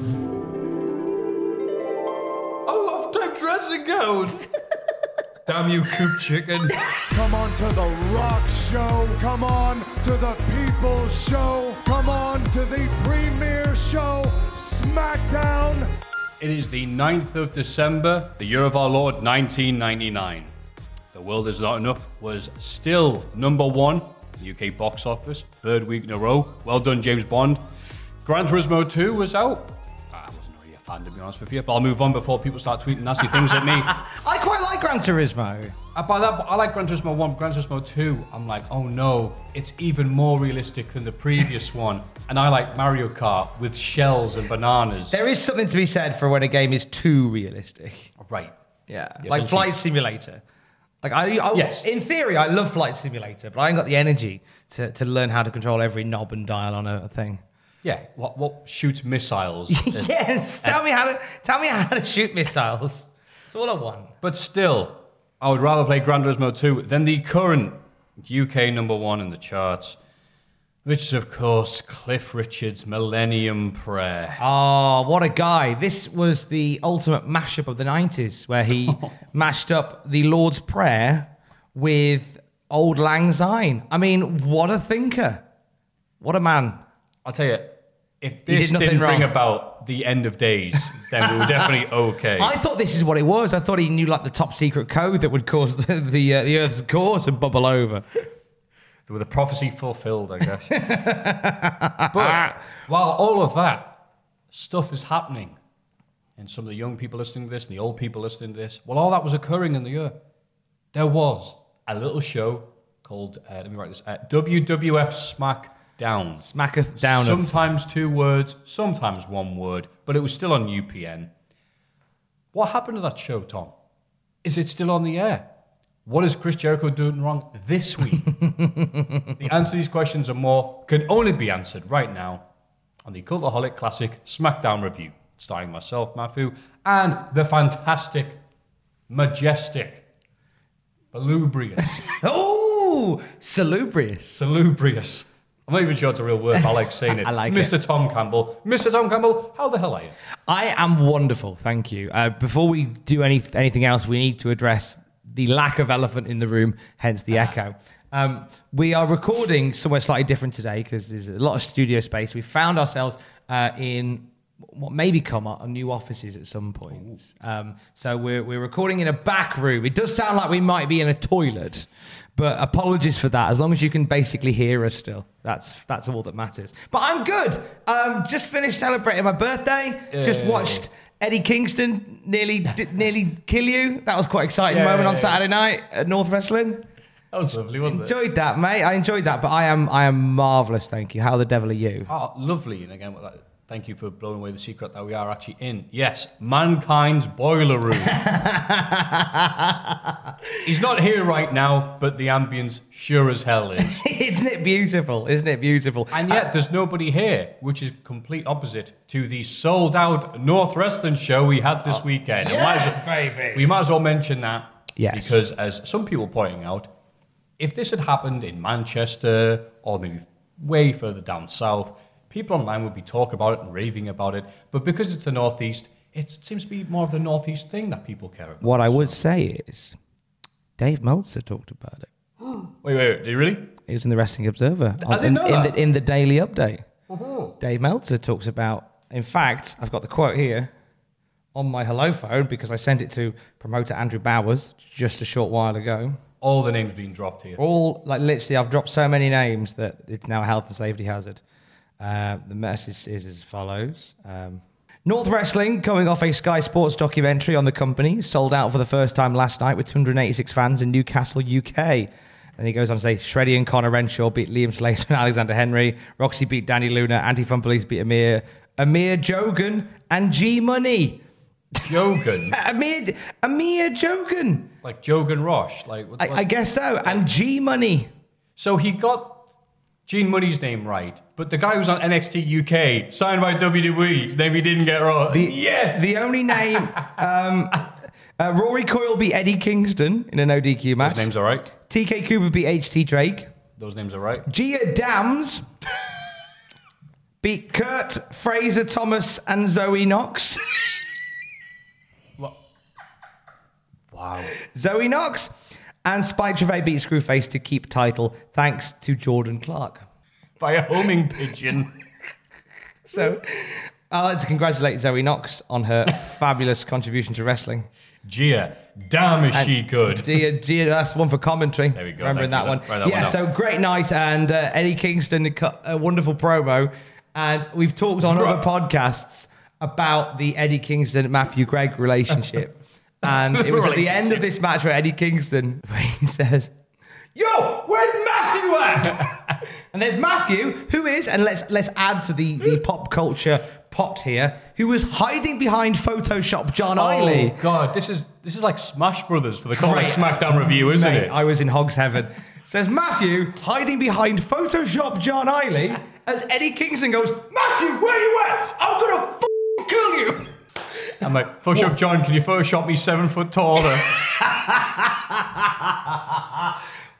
I love time dressing gowns. Damn you, coop chicken. Come on to the rock show. Come on to the people's show. Come on to the premiere show. SmackDown. It is the 9th of December, the year of our Lord 1999. The World Is Not Enough was still number one in the UK box office, third week in a row. Well done, James Bond. Gran Turismo 2 was out. Fan, to be honest with you, but I'll move on before people start tweeting nasty things at me. I quite like Gran Turismo. Uh, by that, I like Gran Turismo 1, Gran Turismo 2, I'm like, oh no, it's even more realistic than the previous one. And I like Mario Kart with shells and bananas. There is something to be said for when a game is too realistic. Right. Yeah, Yes, like Flight Simulator. Like I, I Yes. in theory, I love Flight Simulator, but I ain't got the energy to, to learn how to control every knob and dial on a, a thing. Yeah, what, what shoots missiles. yes, tell me how to tell me how to shoot missiles. It's all I want. But still, I would rather play Gran Turismo 2 than the current UK number one in the charts, which is, of course, Cliff Richard's Millennium Prayer. Oh, what a guy! This was the ultimate mashup of the '90s, where he mashed up the Lord's Prayer with Auld Lang Syne. I mean, what a thinker! What a man! I'll tell you, if this nothing didn't bring about the end of days, then we were definitely okay. I thought this is what it was. I thought he knew like the top secret code that would cause the the, uh, the Earth's core to bubble over. With the prophecy fulfilled, I guess. but while all of that stuff is happening, and some of the young people listening to this and the old people listening to this, while all that was occurring in the year, there was a little show called, uh, let me write this, uh, WWF SmackDown. Smacketh down. Sometimes two words, sometimes one word, but it was still on UPN. What happened to that show, Tom? Is it still on the air? What is Chris Jericho doing wrong this week? the answer to these questions and more can only be answered right now on the Cultaholic Classic SmackDown review, starring myself, Matthew, and the fantastic, majestic, salubrious, Oh, salubrious. salubrious. I'm not even sure it's a real word, I like saying it. I like Mr. it. Tom Campbell. Mr. Tom Campbell, how the hell are you? I am wonderful, thank you. Uh, before we do any anything else, we need to address the lack of elephant in the room, hence the echo. Um, we are recording somewhere slightly different today because there's a lot of studio space. We found ourselves uh, in what may become our, our new offices at some point. Um, so we're, we're recording in a back room. It does sound like we might be in a toilet, but apologies for that. As long as you can basically hear us still, that's that's all that matters. But I'm good. Um, just finished celebrating my birthday. Just watched Eddie Kingston nearly d- nearly kill you. That was quite exciting moment on. Saturday night at North Wrestling. That was lovely, wasn't it? Enjoyed that, mate. I enjoyed that. But I am I am marvelous. Thank you. How the devil are you? Oh, lovely. And again, that- thank you for blowing away the secret that we are actually in. Yes, mankind's boiler room. He's not here right now, but the ambience sure as hell is. Isn't it beautiful? Isn't it beautiful? And yet, uh, there's nobody here, which is complete opposite to the sold out North Wrestling show we had this oh, weekend. Might as Yes, baby. We might as well mention that. Yes. Because, as some people are pointing out, if this had happened in Manchester or maybe way further down south, people online would be talking about it and raving about it. But because it's the Northeast, it seems to be more of the Northeast thing that people care about. What I would say is, Dave Meltzer talked about it. Wait, wait, wait. Did you really? He was in the Wrestling Observer I on- didn't in, know in that. the in the daily update. Dave Meltzer talks about. In fact, I've got the quote here on my hello phone because I sent it to promoter Andrew Bowers just a short while ago. All the names being dropped here. All like literally, I've dropped so many names that it's now a health and safety hazard. Uh, the message is as follows. Um, North Wrestling, coming off a Sky Sports documentary on the company, sold out for the first time last night with 286 fans in Newcastle, UK. And he goes on to say, Shreddy and Connor Renshaw beat Liam Slater and Alexander Henry. Roxy beat Danny Luna. Anti-Fun Police beat Amir. Amir Jogan and G Money. Jogan. Amir, Amir Jogan. like Jogan Rosh. Like, what, I, I guess so. And G Money. So he got Gene Money's name right, but the guy who's on NXT UK, signed by WWE, name he didn't get right. The, yes! The only name. Um, uh, Rory Coyle beat Eddie Kingston in an ODQ match. Those names are right. TK Cooper beat HT Drake. Those names are right. Gia Dams beat Kurt, Fraser Thomas, and Zoe Knox. Wow. Zoe Knox. And Spike Trevay beat Screwface to keep title thanks to Jordan Clark. By a homing pigeon. So I'd like to congratulate Zoe Knox on her fabulous contribution to wrestling. Gia, damn is she good. Gia, Gia, that's one for commentary. There we go, Remembering that one. That yeah, one so great night. And uh, Eddie Kingston cut a wonderful promo. And we've talked on other podcasts about the Eddie Kingston Matthew Gregg relationship. And it was at the end of this match where Eddie Kingston where he says, Yo, where's Matthew at? and there's Matthew, who is, and let's let's add to the, the pop culture pot here, who was hiding behind Photoshop John. Oh god, this is this is like Smash Brothers for the Comic SmackDown review, isn't Mate, it? I was in Hog's Heaven. Says Matthew hiding behind Photoshop John Iley as Eddie Kingston goes, Matthew, where you at? I'm gonna f- kill you. I'm like, Photoshop John, can you Photoshop me seven foot taller?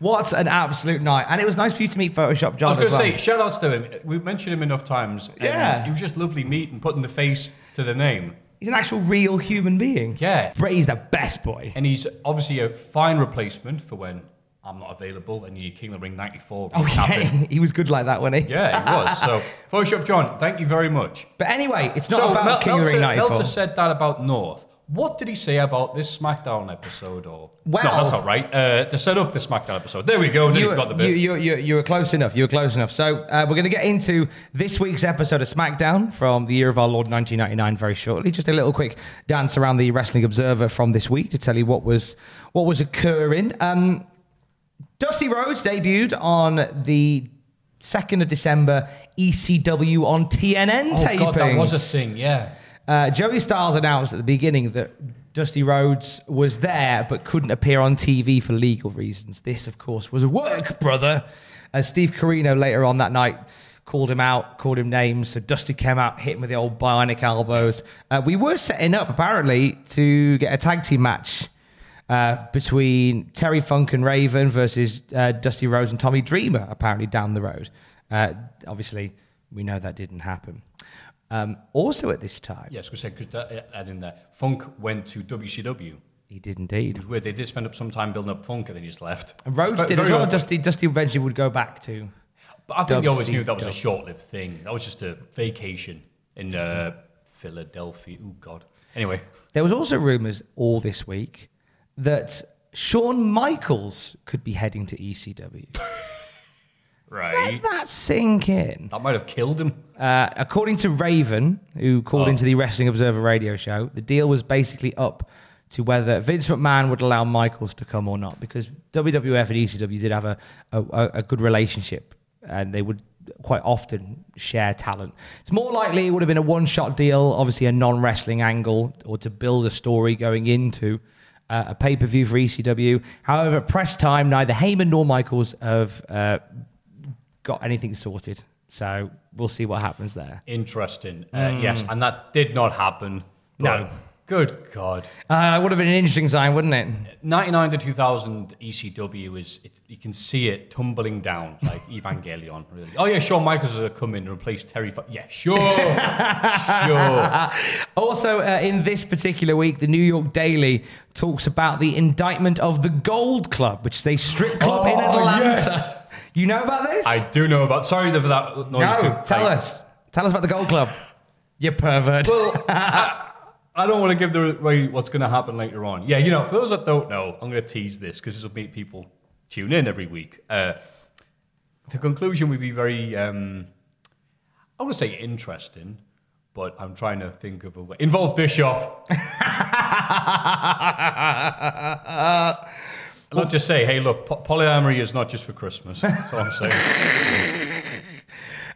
What an absolute night. And it was nice for you to meet Photoshop John. I was going to well. say, shout outs to him. We've mentioned him enough times. And Yeah. He was just lovely meeting, putting the face to the name. He's an actual real human being. Yeah. Brady's the best boy. And he's obviously a fine replacement for when I'm not available and you King of the Ring 94. Oh, yeah. he was good like that, wasn't he? Yeah, he was. So, Photoshop John, thank you very much. But anyway, it's not so, about Mel- King of the Ring Meltzer, 94. Meltzer said that about North. What did he say about this SmackDown episode? Or Well- no, that's not right. Uh, to set up the SmackDown episode. There we go. You, you've got the bit. you, you, you were close enough. You were close enough. So uh, we're going to get into this week's episode of SmackDown from the year of our Lord 1999 very shortly. Just a little quick dance around the Wrestling Observer from this week to tell you what was what was occurring. Um, Dusty Rhodes debuted on the 2nd of December ECW on TNN oh tapings. God, that was a thing. Yeah. Uh, Joey Styles announced at the beginning that Dusty Rhodes was there but couldn't appear on TV for legal reasons. This, of course, was a work, brother. As Steve Corino later on that night called him out, called him names. So Dusty came out, hit him with the old bionic elbows. Uh, we were setting up, apparently, to get a tag team match uh, between Terry Funk and Raven versus uh, Dusty Rhodes and Tommy Dreamer, apparently down the road. Uh, obviously, we know that didn't happen. Um, also, at this time, Yes, because that add in there. Funk went to WCW. he did indeed. It was weird. They did spend up some time building up Funk, and then he just left. And Rhodes did as well. Dusty, Dusty eventually would go back to. But I think they always knew that was a short-lived thing. That was just a vacation in uh, Philadelphia. Oh God. Anyway, There was also rumours all this week that Shawn Michaels could be heading to ECW. right. Let that sink in. That might have killed him. Uh, according to Raven, who called Oh. into the Wrestling Observer radio show, the deal was basically up to whether Vince McMahon would allow Michaels to come or not, because WWF and ECW did have a, a, a good relationship, and they would quite often share talent. It's more likely it would have been a one-shot deal, obviously a non-wrestling angle, or to build a story going into uh, a pay-per-view for ECW. However, at press time, neither Heyman nor Michaels have uh, got anything sorted. So we'll see what happens there. Interesting. Uh, Yes, and that did not happen. No. Good God. Uh, it would have been an interesting sign, wouldn't it? 99 to 2000 ECW is, it, you can see it tumbling down like Evangelion, really. Oh, yeah, Shawn Michaels has come in replace Terry. Fu- yeah, sure. sure. Also, uh, in this particular week, the New York Daily talks about the indictment of the Gold Club, which is a strip club in Oh, Atlanta. yes. You know about this? I do know about. Sorry for that noise. no. too. Tell I- us. Tell us about the Gold Club. You pervert. Well, I, I don't want to give away what's going to happen later on. Yeah, you know, for those that don't know, I'm going to tease this because this will make people tune in every week. Uh, the conclusion would be very, um, I want to say interesting, but I'm trying to think of a way. Involve Bischoff. I'll just say, hey, look, po- polyamory is not just for Christmas. That's all I'm saying.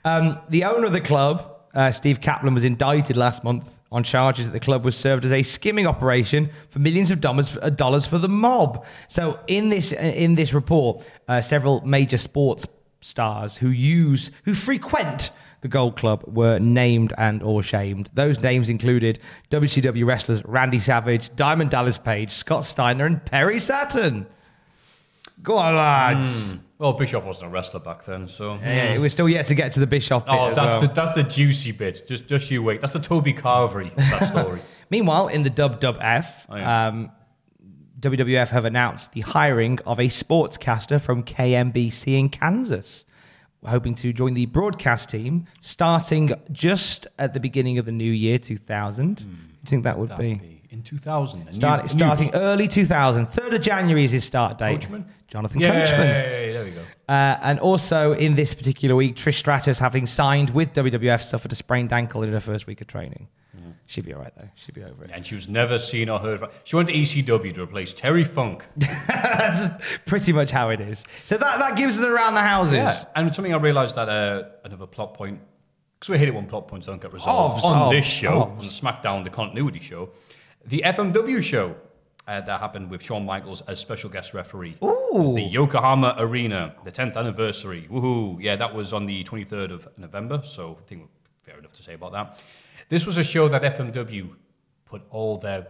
Um, the owner of the club, uh, Steve Kaplan, was indicted last month on charges that the club was served as a skimming operation for millions of dollars, uh, for the mob. So, in this uh, in this report, uh, several major sports stars who use who frequent the Gold Club were named and or shamed. Those names included WCW wrestlers Randy Savage, Diamond Dallas Page, Scott Steiner, and Perry Saturn. Go on, lads. Well, Bischoff wasn't a wrestler back then, so. Yeah, we're still yet to get to the Bischoff bit Oh, that's well. the that's the juicy bit. Just just you wait. That's the Toby Carvery that story. Meanwhile, in the WWF, Oh, yeah. um, WWF have announced the hiring of a sportscaster from KMBC in Kansas, hoping to join the broadcast team starting just at the beginning of the new year, 2000. Do you think that would be? would be in 2000. Start, new- starting new- early 2000. 3rd of January is his start date. Coachman? Jonathan yeah, Coachman. there we go. Uh, and also in this particular week, Trish Stratus, having signed with WWF, suffered a sprained ankle in her first week of training. Mm. She'd be all right, though. She'd be over it. And she was never seen or heard. Of. She went to ECW to replace Terry Funk. That's pretty much how it is. So that, that gives us around the houses. Yeah, and something I realised that uh, another plot point, because we hit it when plot points don't get resolved Ovs, on ovs, this show, ovs. on SmackDown, the continuity show, the FMW show uh, that happened with Shawn Michaels as special guest referee. Was the Yokohama Arena, the 10th anniversary. Woohoo! Yeah, that was on the 23rd of November, so I think fair enough to say about that. This was a show that FMW put all their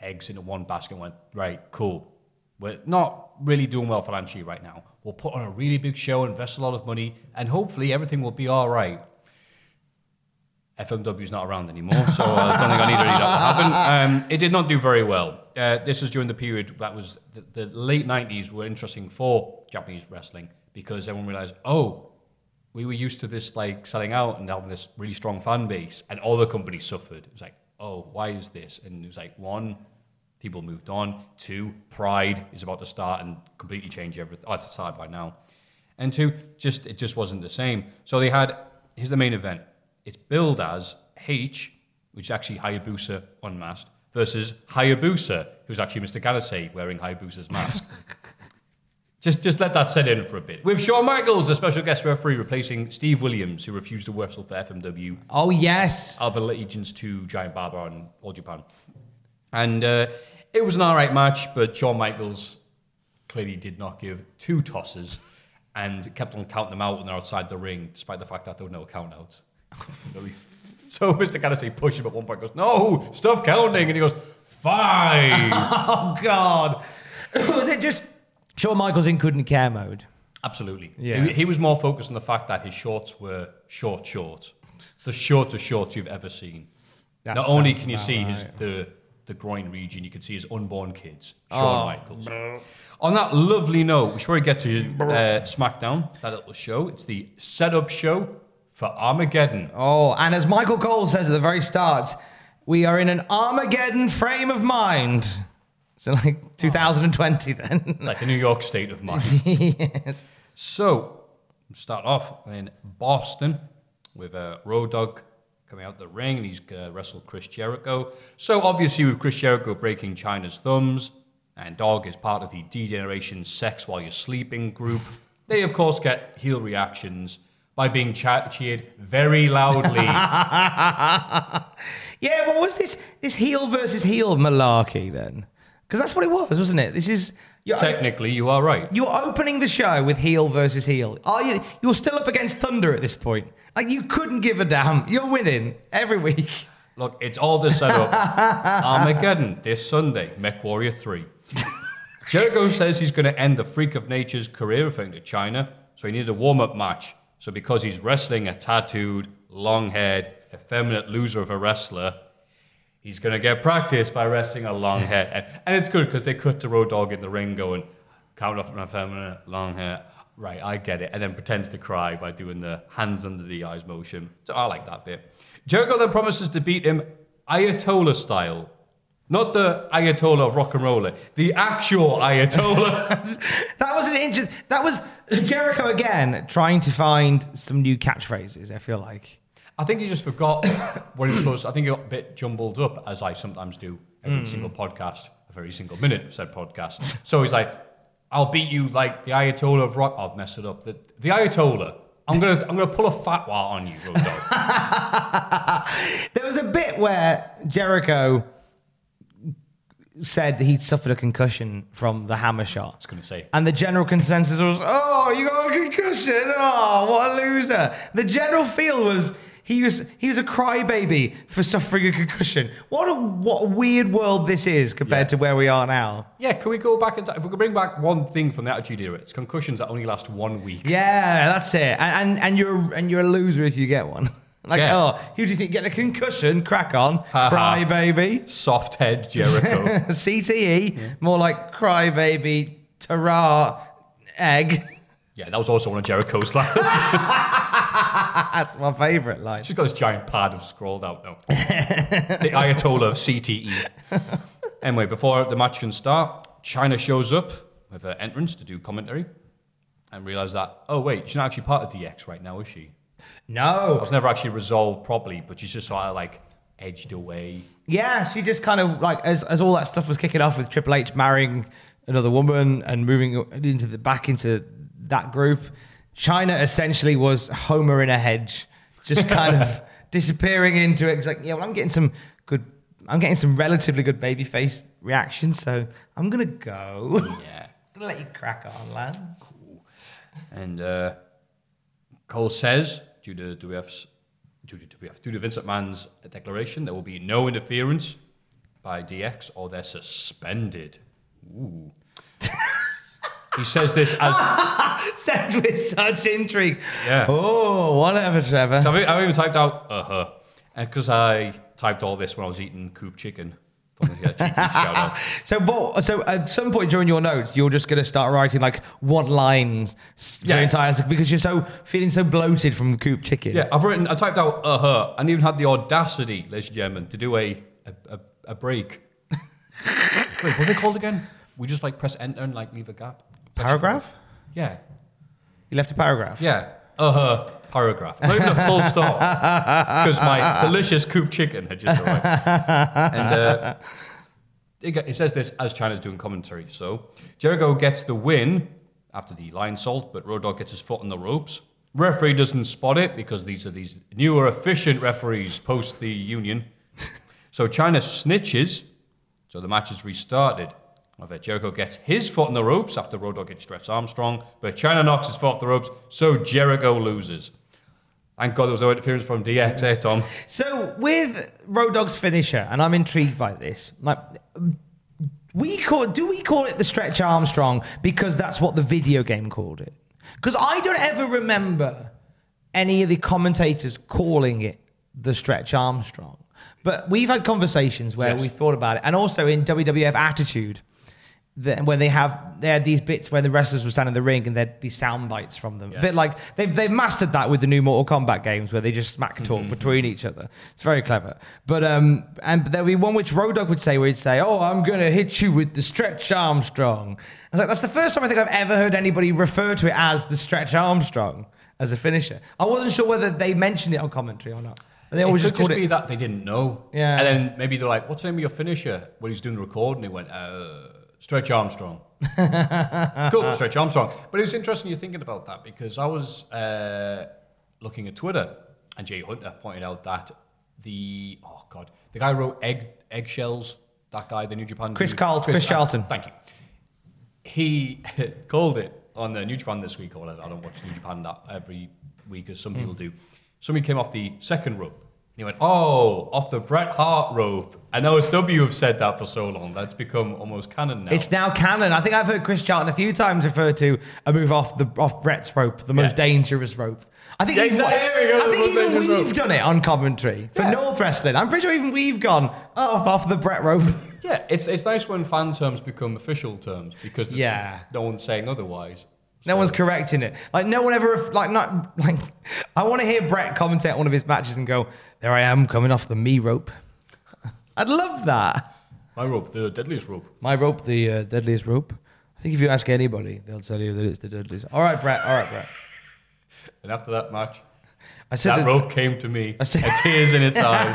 eggs into one basket and went, right, cool. We're not really doing well financially right now. We'll put on a really big show, invest a lot of money, and hopefully everything will be all right. FMW is not around anymore, so I don't think I need to read that will happen. Um, it did not do very well. Uh, this was during the period that was the, the late 90s were interesting for Japanese wrestling because everyone realized, oh, we were used to this like selling out and having this really strong fan base, and all the companies suffered. It was like, oh, why is this? And it was like, one, people moved on. Two, Pride is about to start and completely change everything. Oh, it's started by now. And two, just it just wasn't the same. So they had here's the main event. It's billed as H, which is actually Hayabusa unmasked, versus Hayabusa, who's actually Mr. Gannosuke wearing Hayabusa's mask. just just let that set in for a bit. With Shawn Michaels, a special guest referee, replacing Steve Williams, who refused to wrestle for FMW Oh, yes. of allegiance to Giant Baba and All Japan. And uh, it was an all right match, but Shawn Michaels clearly did not give two tosses and kept on counting them out when they're outside the ring, despite the fact that there were no count outs. so Mr. Gannosuke pushed him at one point goes, No, stop counting. And he goes, Fine. Oh, God. Was it just Shawn Michaels in couldn't care mode? Absolutely. Yeah. He, he was more focused on the fact that his shorts were short shorts. The shortest shorts you've ever seen. That Not only sounds can you about see his right. the the groin region, you can see his unborn kids, Shawn Michaels. On that lovely note, before we should probably get to uh, SmackDown, that little show. It's the setup show for Armageddon. Oh, and as Michael Cole says at the very start, we are in an Armageddon frame of mind. So, like 2020 then. like the New York state of mind. yes. So, start off in Boston with uh, Road Dogg coming out the ring and he's going to wrestle Chris Jericho. So, obviously, with Chris Jericho breaking Chyna's thumbs, and Dog is part of the D-Generation Sex While You're Sleeping group, they, of course, get heel reactions by being cha- cheered very loudly. Yeah, what was this this heel versus heel malarkey then? Because that's what it was, wasn't it? This is you're, Technically, you are right. you're opening the show with heel versus heel. Are you? You're still up against Thunder at this point. Like you couldn't give a damn. You're winning every week. Look, it's all the setup. Armageddon this Sunday, Mech Warrior 3. Jericho says he's going to end the Freak of Nature's career thing to Chyna, so he needed a warm up match. So, because he's wrestling a tattooed, long haired, effeminate loser of a wrestler, he's going to get practice by wrestling a long hair. And, and it's good because they cut the Road Dogg in the ring going, count off an effeminate, long hair. right, I get it, and then pretends to cry by doing the hands under the eyes motion. So I like that bit. Jericho then promises to beat him Ayatollah style. Not the Ayatollah of rock and roller, the actual Ayatollah. That was an interest. That was Jericho again trying to find some new catchphrases. I feel like. I think he just forgot what he was supposed to. I think he got a bit jumbled up, as I sometimes do every hmm. single podcast, every single minute of said podcast. So he's like, I'll beat you like the Ayatollah of rock. I've messed it up. The, the Ayatollah. I'm gonna I'm gonna pull a fatwa on you, Road Dogg. There was a bit where Jericho said he'd suffered a concussion from the hammer shot. I was gonna say. And the general consensus was, oh, you got a concussion. Oh, what a loser. The general feel was he was he was a crybaby for suffering a concussion. What a what a weird world this is compared Yeah. to where we are now. Yeah, can we go back and? If we could bring back one thing from the Attitude Era, it's concussions that only last one week. Yeah, that's it. And and, and you're and you're a loser if you get one. like, Yeah. oh, who do you think get a concussion? Crack on, Ha ha. cry baby. Soft head Jericho. CTE, more like cry baby, tarra, egg. yeah, that was also one of Jericho's lines. That's my favourite line. She's got this giant pad of scrolled out now. the Ayatollah of CTE. Anyway, before the match can start, Chyna shows up with her entrance to do commentary and realize that, oh, wait, she's not actually part of DX right now, is she? No, it was never actually resolved properly, but she's just sort of like edged away. Yeah, she just kind of like as as all that stuff was kicking off with Triple H marrying another woman and moving into the back into that group. Chyna essentially was Homer in a hedge, just kind of disappearing into it. It's like, yeah, well, I'm getting some good, I'm getting some relatively good babyface reactions, so I'm gonna go. Yeah. let you crack on, lads. And uh, Cole says, due to due to due to Vince McMahon's declaration, there will be no interference by DX or they're suspended. Ooh. he says this as Said with such intrigue. Yeah. Oh, whatever, Trevor. So I've, I've even typed out uh huh, because I typed all this when I was eating coop chicken. Thought I'd get a cheeky shout out. So, what, so at some point during your notes, you're just going to start writing like one lines for Yeah. the entire because you're so feeling so bloated from Coop Chicken. Yeah, I've written, I typed out uh huh, and even had the audacity, ladies and gentlemen, to do a a, a, a break. Wait, what are they called again? We just like press enter and like leave a gap. Paragraph? Yeah, You left a paragraph. yeah, uh huh. Paragraph. Not even a full stop. Because my delicious coop chicken had just arrived. And uh, it it says this as Chyna's doing commentary. So Jericho gets the win after the Lionsault, but Road Dogg gets his foot on the ropes. Referee doesn't spot it because these are these newer, efficient referees post the union. So China snitches. So the match is restarted. However, Jericho gets his foot on the ropes after Road Dogg gets Stretch Armstrong, but Chyna knocks his foot off the ropes, so Jericho loses. Thank God there was no interference from DX, eh, Tom? So with Road Dogg's finisher, and I'm intrigued by this. Like, we call do we call it the Stretch Armstrong because that's what the video game called it? Because I don't ever remember any of the commentators calling it the Stretch Armstrong. But we've had conversations where Yes. we thought about it, and also in WWF Attitude, that when they have they had these bits where the wrestlers would stand in the ring and there'd be sound bites from them. A bit like they've they've mastered that with the new Mortal Kombat games where they just smack talk between each other. It's very clever. But um and there'll be one which Road Dogg would say where he'd say, Oh, I'm gonna hit you with the stretch Armstrong. I was like, that's the first time I think I've ever heard anybody refer to it as the stretch Armstrong as a finisher. I wasn't sure whether they mentioned it on commentary or not. But they always it just could called just be it that they didn't know. Yeah. And then maybe they're like, what's the name of your finisher? When he's doing the record, and they went, uh, Stretch Armstrong. cool, Stretch Armstrong. But it was interesting you're thinking about that because I was uh, looking at Twitter and Jay Hunter pointed out that the, oh God, the guy who wrote egg, Eggshells, that guy, the New Japan Chris dude. Carl- Chris Charlton. Thank you. He called it on the New Japan this week, or whatever. I don't watch New Japan that every week as some people do. Somebody came off the second rope. And he went, Oh, off the Bret Hart rope. I know SW have said that for so long. That's become almost canon now. It's now canon. I think I've heard Chris Charlton a few times refer to a move off the off Bret's rope, the most Yeah. dangerous rope. I think Yeah, even, exactly. I think even we've rope. done it on commentary for Yeah. North Wrestling. I'm pretty sure even we've gone oh, off off the Bret rope. yeah, it's, it's nice when fan terms become official terms because Yeah. no one's saying otherwise. No one's correcting it. Like no one ever like not like. I want to hear Bret commentate on one of his matches and go, "There I am coming off the me rope." I'd love that. My rope, the deadliest rope. My rope, the uh, deadliest rope. I think if you ask anybody, they'll tell you that it's the deadliest. All right, Bret. All right, Bret. And after that match, I said that this- rope came to me, I said- with tears in its eyes.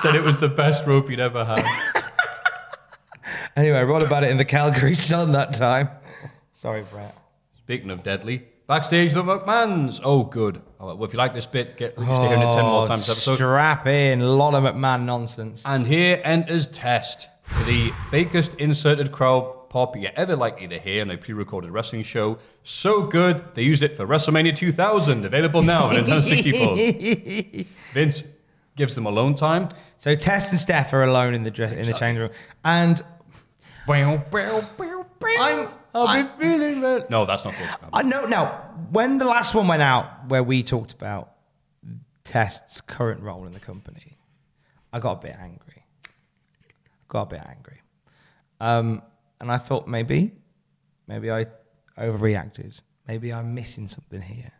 Said it was the best rope he'd ever had. Anyway, I wrote about it in the Calgary Sun that time. Sorry, Bret. Speaking of deadly, backstage the McMahons. Oh, good. Oh, well, if you like this bit, get used to hearing it ten more oh, times this episode. Strap in, a lot of McMahon nonsense. And here enters Test for the fakest inserted crowd pop you're ever likely to hear in a pre-recorded wrestling show. So good, they used it for WrestleMania 2000, available now on Nintendo 64. Vince gives them alone time. So Test and Steph are alone in the dre- in the change room, and I'm I'll I, be feeling that. No, that's not good. I know now. When the last one went out, where we talked about Test's current role in the company, I got a bit angry. Got a bit angry, um, and I thought maybe, maybe I overreacted. Maybe I'm missing something here.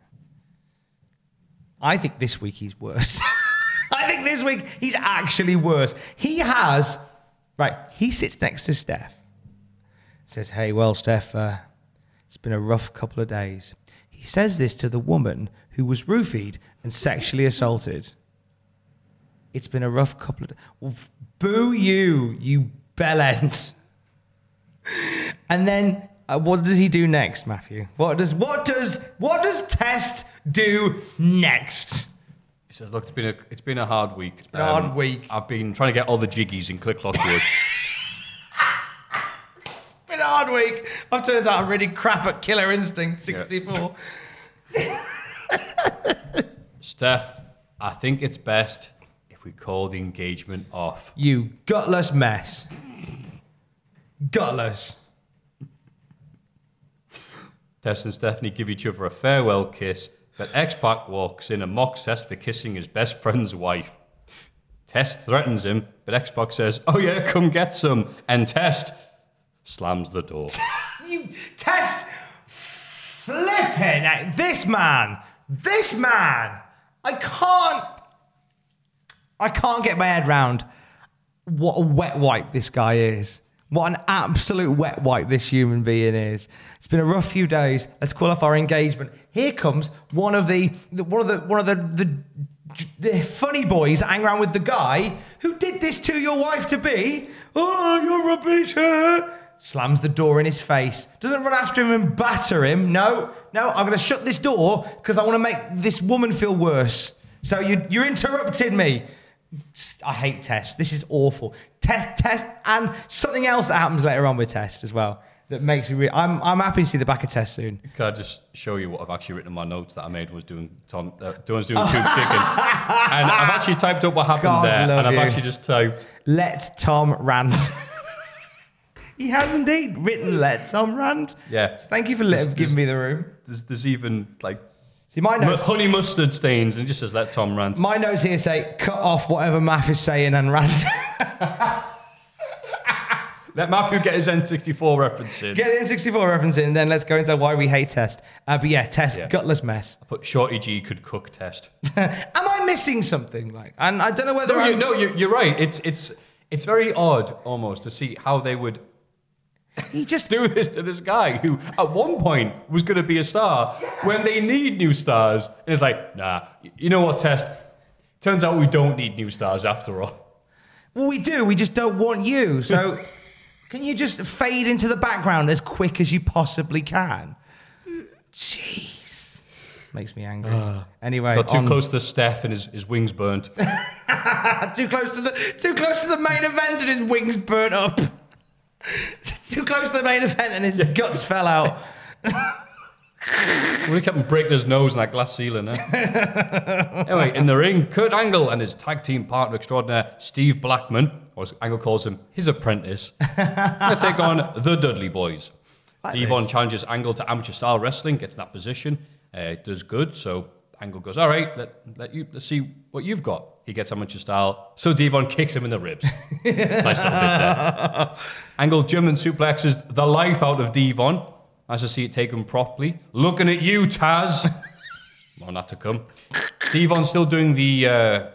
I think this week he's worse. I think this week he's actually worse. He has, right, he sits next to Steph. Says, hey, well, Steph, uh, it's been a rough couple of days. He says this to the woman who was roofied and sexually assaulted. It's been a rough couple of days. Well, boo you, you bellend. And then uh, what does he do next, Matthew? What does what does what does Test do next? He says, "Look, it's been a it's been a hard week. It's been a hard week. I've been trying to get all the jiggies in Click Clock Wood. Been a hard week. I've turned out I'm really crap at Killer Instinct 64. Steph, I think it's best if we call the engagement off. You gutless mess. Gutless. Test and Stephanie give each other a farewell kiss, but X Pac walks in and mocks Test for kissing his best friend's wife. Test threatens him, but X Pac says, "Oh yeah, come get some," and Test slams the door. You test flipping at this man. This man. I can't. I can't get my head round what a wet wipe this guy is. What an absolute wet wipe this human being is. It's been a rough few days. Let's call off our engagement. Here comes one of the, the one of the one of the, the the funny boys that hang around with the guy who did this to your wife to be. Oh, you're rubbish. huh?" Slams the door in his face. Doesn't run after him and batter him. No, no, I'm going to shut this door because I want to make this woman feel worse. So you, you're interrupting me. I hate Test. This is awful. Test, test, and something else that happens later on with Test as well that makes me. Re- I'm I'm happy to see the back of Test soon. Can I just show you what I've actually written in my notes that I made was doing Tom, uh, doing Tube Chicken, and I've actually typed up what happened God there, and I've you. actually just typed. Let Tom rant. He has indeed written "Let Tom rant." Yeah. Thank you for let, giving me the room. There's, there's even like See my notes. honey mustard stains, and it just says "Let Tom rant." My notes here say cut off whatever Math is saying and rant. Let Matthew get his N64 reference in. Get the N64 reference in, and then let's go into why we hate Test. Uh, but yeah, Test, Yeah. gutless mess. I put Shorty G could cook test. Am I missing something? Like, and I don't know whether No, you, I'm- no, you, you're right. It's it's it's very odd almost to see how they would he just do this to this guy who at one point was going to be a star when they need new stars. And it's like, nah, you know what, Test? Turns out we don't need new stars after all. Well, we do. We just don't want you. So, can you just fade into the background as quick as you possibly can? Jeez, makes me angry. Uh, anyway, Got too on- close to Steph and his, his wings burnt. too close to the too close to the main event, and his wings burnt up. too close to the main event, and his guts fell out. we kept breaking his nose in that glass ceiling. Eh? anyway, in the ring, Kurt Angle and his tag team partner extraordinaire, Steve Blackman, or as Angle calls him, his apprentice, take on the Dudley Boyz. Devon this. challenges Angle to amateur style wrestling, gets that position, uh, does good. So Angle goes, all right, let, let you, let's see what you've got. He gets amateur style. So Devon kicks him in the ribs. nice little bit there. Angle German suplexes the life out of Devon. Nice to see it taken properly. Looking at you, Taz. More not to come. Devon's still doing the, uh,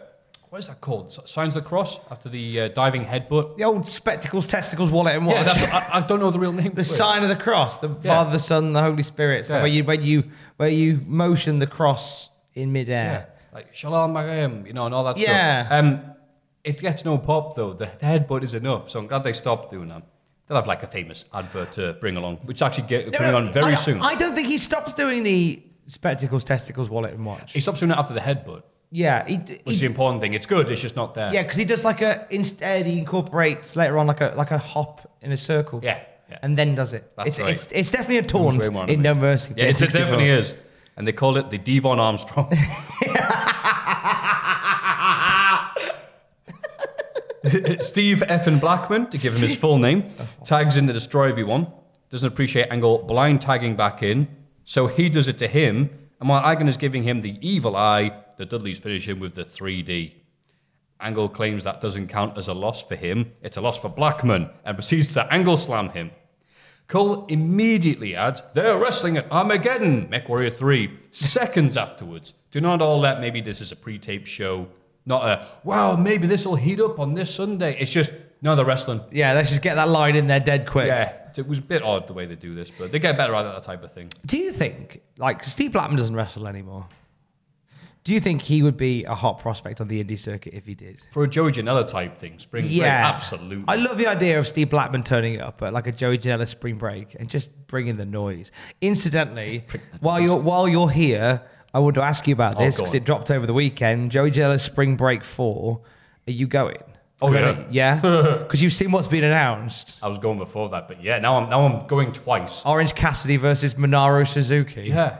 what is that called? Signs of the cross after the uh, diving headbutt. The old spectacles, testicles, wallet, and watch. Yeah, that's, I, I don't know the real name. the sign of the cross, the Yeah. Father, the Son, the Holy Spirit. So Yeah. where you where you where you motion the cross in midair. Like Shalom Marim, you know, and all that Yeah. stuff. Um, it gets no pop though. The, the headbutt is enough, so I'm glad they stopped doing that. They'll have like a famous advert to bring along, which actually get coming on very I, soon. I don't think he stops doing the spectacles, testicles, wallet, and watch. he stops doing it after the headbutt, yeah, he, which is the important thing. It's good, it's just not there. yeah, because he does like a instead he incorporates later on like a like a hop in a circle. Yeah, yeah. and then does it. That's it's, right. it's it's definitely a Comes taunt way more to in. No Mercy. Yeah, it's, it 64. definitely is. And they call it the Devon Armstrong. Steve Effin Blackman, to give him his full name, tags in to destroy everyone. Doesn't appreciate Angle blind tagging back in. So he does it to him. And while Angle is giving him the evil eye, the Dudleys finish him with the 3D. Angle claims that doesn't count as a loss for him. It's a loss for Blackman and proceeds to angle slam him. Cole immediately adds, they're wrestling at Armageddon, Mech Warrior 3, seconds afterwards. Do not all let maybe this is a pre-taped show, not a, wow, maybe this will heat up on this Sunday. It's just, no, they're wrestling. Yeah, let's just get that line in there dead quick. Yeah, it was a bit odd the way they do this, but they get better at that type of thing. Do you think, like, Steve Blackman doesn't wrestle anymore? Do you think he would be a hot prospect on the indie circuit if he did? For a Joey Janela type thing, spring break, absolutely. I love the idea of Steve Blackman turning it up at like a Joey Janela spring break and just bringing the noise. Incidentally, while you're while you're here, I want to ask you about Oh, this because on. it dropped over the weekend. Joey Janela spring break four. Are you going? Oh, yeah. yeah. Because you've seen what's been announced. I was going before that, but yeah, now I'm now I'm going twice. Orange Cassidy versus Minoru Suzuki. Yeah.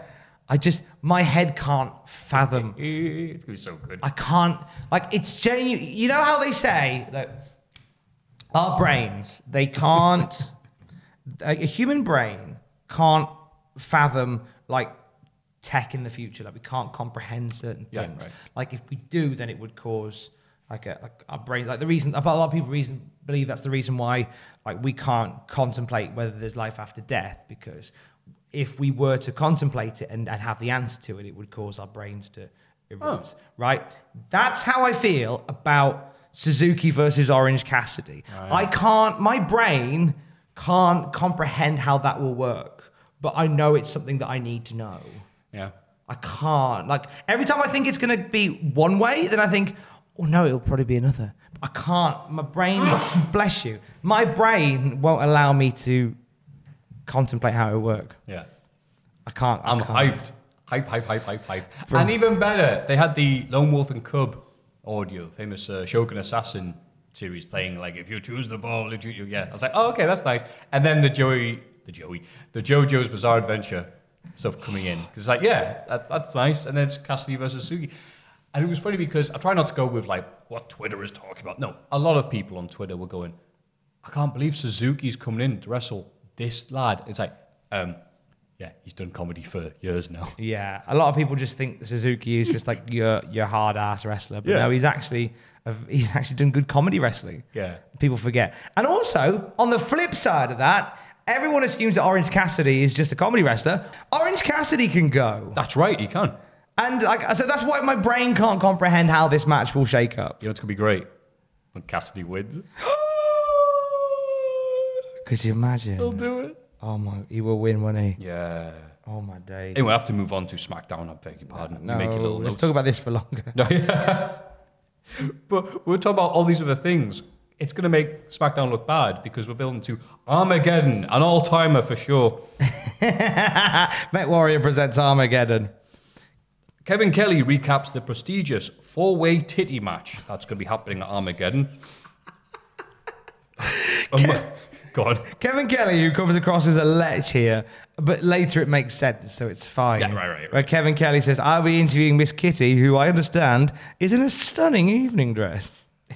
I just my head can't fathom It's gonna be so good. I can't like it's genuine. You know how they say that our brains they can't a a human brain can't fathom like tech in the future. Like we can't comprehend certain Yeah, things. right. Like if we do, then it would cause like a like our brain like the reason. A lot of people reason believe that's the reason why like we can't contemplate whether there's life after death because if we were to contemplate it and, and have the answer to it, it would cause our brains to erupt. Oh. Right? That's how I feel about Suzuki versus Orange Cassidy. I can't. My brain can't comprehend how that will work, but I know it's something that I need to know. yeah. I can't. Like every time I think it's going to be one way, then I think, oh no, it'll probably be another. I can't. My brain, bless you, my brain won't allow me to contemplate how it will work. Yeah. I can't. I I'm can't. hyped. Hype, hype, hype, hype, hype. And even better, they had the Lone Wolf and Cub audio, famous uh, Shogun Assassin series playing, like, if you choose the ball, you choose, yeah. I was like, oh, okay, that's nice. And then the Joey, the Joey, the JoJo's Bizarre Adventure stuff coming in. Because it's like, yeah, that, that's nice. And then it's Cassidy versus Sugi. And it was funny because I try not to go with, like, what Twitter is talking about. No, a lot of people on Twitter were going, I can't believe Suzuki's coming in to wrestle this lad. It's like, um, yeah, he's done comedy for years now. Yeah, a lot of people just think Suzuki is just like your your hard ass wrestler, but Yeah. no, he's actually he's actually done good comedy wrestling. Yeah. people forget. And also on the flip side of that, everyone assumes that Orange Cassidy is just a comedy wrestler. Orange Cassidy can go, That's right, he can. and like so that's why my brain can't comprehend how this match will shake up. You know, it's going to be great when Cassidy wins. Could you imagine? He'll do it. Oh my, he will win, won't he? Yeah. Oh my day. Anyway, I have to move on to SmackDown. I beg your pardon. You no, make your little let's notes. talk about this for longer. No, yeah. but we're talking about all these other things. It's going to make SmackDown look bad because we're building to Armageddon, an all timer for sure. Mech Warrior presents Armageddon. Kevin Kelly recaps the prestigious four way titty match that's going to be happening at Armageddon. um, go on. Kevin Kelly, who comes across as a lech here, but later it makes sense, so it's fine. Yeah, right, right, right. Where Kevin Kelly says, I'll be interviewing Miss Kitty, who I understand is in a stunning evening dress.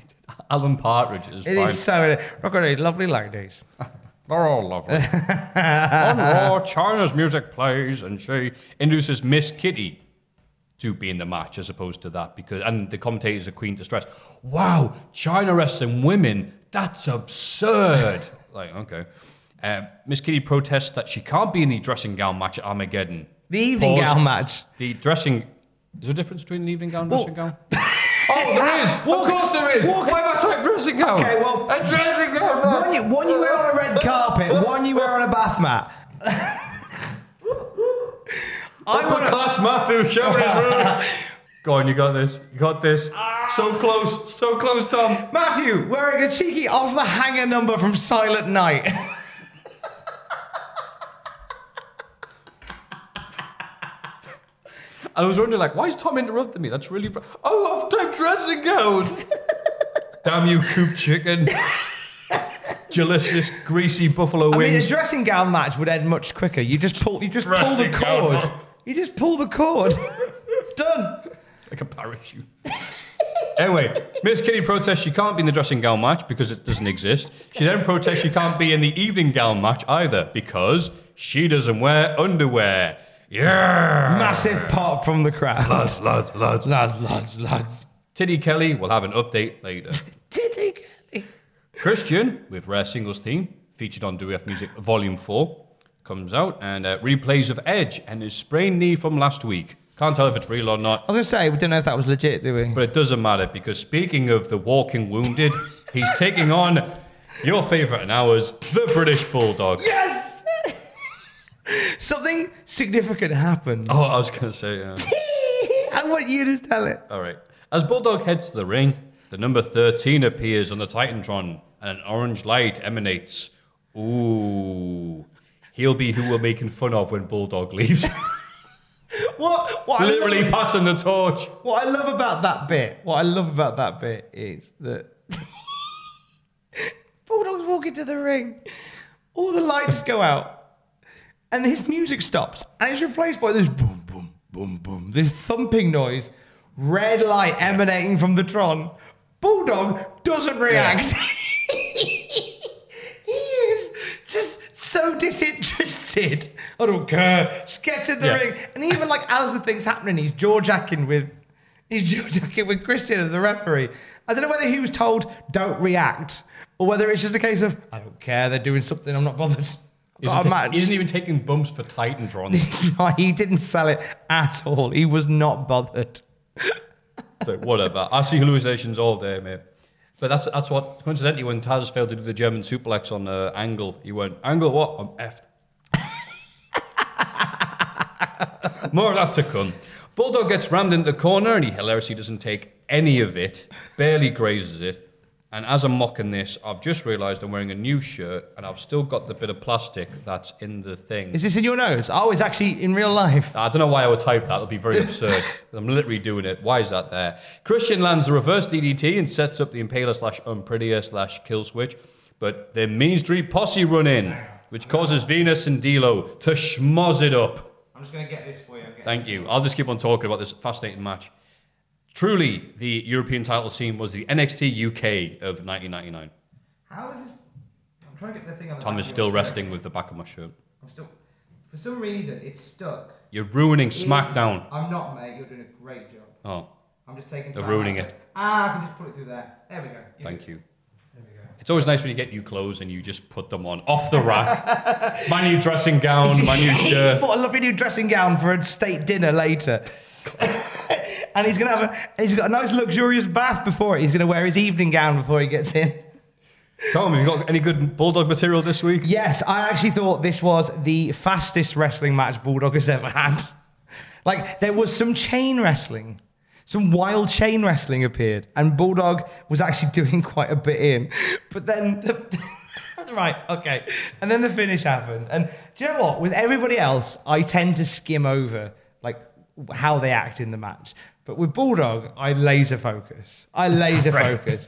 Alan Partridge is It fine. is so, look at it, lovely ladies. They're all lovely. On Raw, Chyna's music plays, and she introduces Miss Kitty to be in the match as opposed to that because and the commentators are Queen Distress. Wow, China wrestling women, that's absurd. Like, okay. Uh, Miss Kitty protests that she can't be in the dressing gown match at Armageddon. The evening Pause. gown match. The dressing. Is there a difference between an evening gown and Well- dressing gown? oh, there is. of course there is. walk- Why have I typed dressing gown? Okay, well- a dressing gown. man. One you, one you wear on a red carpet, one you wear on a bath mat. I want to. class Matthew showing his room. Go on, you got this. You got this. So ah. close, so close, Tom. Matthew wearing a cheeky off the hanger number from Silent Night. I was wondering, like, why is Tom interrupting me? That's really. Oh, I've typed dressing gown. Damn you, coop chicken. Delicious, greasy buffalo wings. I mean, a dressing gown match would end much quicker. You just pull, you just pull the gown. cord. You just pull the cord. Done. Like a parachute. anyway, Miss Kitty protests she can't be in the dressing gown match because it doesn't exist. She then protests she can't be in the evening gown match either because she doesn't wear underwear. Yeah. Massive pop from the crowd. Lads, lads, lads. lads, lads, lads. Tiddy Kelly will have an update later. Titty Kelly. Christian, with Rare Singles Theme, featured on Do We Have Music Volume 4, comes out and uh, replays of Edge and his sprained knee from last week. Can't tell if it's real or not, I was gonna say we don't know if that was legit, do we? but it doesn't matter because speaking of the walking wounded, he's taking on your favourite and ours, the British Bulldog. Yes. Something significant happens. Oh, I was going to say, uh, I want you to tell it. all right. As Bulldog heads to the ring, the number 13 appears on the Titantron and an orange light emanates. Ooh. He'll be who we're making fun of when Bulldog leaves. What? What Literally love, passing the torch. what I love about that bit. What I love about that bit is that Bulldog's walking to the ring. All the lights go out, and his music stops, and it's replaced by this boom, boom, boom, boom. This thumping noise, red light emanating from the Tron. Bulldog doesn't react. he is just so disinterested. I don't care. Just gets in the Yeah. ring, and even like as the thing's happening, he's jaw jacking with he's jaw jacking with Christian as the referee. I don't know whether he was told don't react or whether it's just a case of I don't care. They're doing something. I'm not bothered. A Isn't, he isn't even taking bumps for Titantron. No, he didn't sell it at all. He was not bothered. so whatever. I see hallucinations all day, mate. But that's that's what coincidentally when Taz failed to do the German suplex on uh, Angle, he went Angle what? I'm effed. More of that to come. Bulldog gets rammed into the corner and he hilariously doesn't take any of it, barely grazes it. And as I'm mocking this, I've just realised I'm wearing a new shirt and I've still got the bit of plastic that's in the thing. Is this in your nose? Oh, it's actually in real life. I don't know why I would type that. It'll be very absurd. I'm literally doing it. Why is that there? Christian lands the reverse DDT and sets up the Impaler slash Unprettier slash Kill Switch. But the Mean Street Posse run in, which causes Venis and D'Lo to schmoz it up. I'm just going to get this for you. Thank you. I'll just keep on talking about this fascinating match. Truly, the European title scene was the NXT UK of 1999. How is this? I'm trying to get the thing on the Tom is of still shirt. resting with the back of my shirt. I'm still. For some reason, it's stuck. You're ruining SmackDown. I'm not, mate. You're doing a great job. Oh, I'm just taking. They're time ruining it. Ah, I can just put it through there. There we go. thank you. We go. It's always nice when you get new clothes and you just put them on off the rack. my new dressing gown, my new shirt. He's bought a lovely new dressing gown for a state dinner later. and he's gonna have a. He's got a nice luxurious bath before it. He's gonna wear his evening gown before he gets in. Tom, have you got any good bulldog material this week? Yes, I actually thought this was the fastest wrestling match Bulldog has ever had. Like there was some chain wrestling, some wild chain wrestling appeared, and Bulldog was actually doing quite a bit in. But then, the, right, okay, and then the finish happened. And do you know what? With everybody else, I tend to skim over like how they act in the match. But with Bulldog, I laser focus. I laser Right. focus.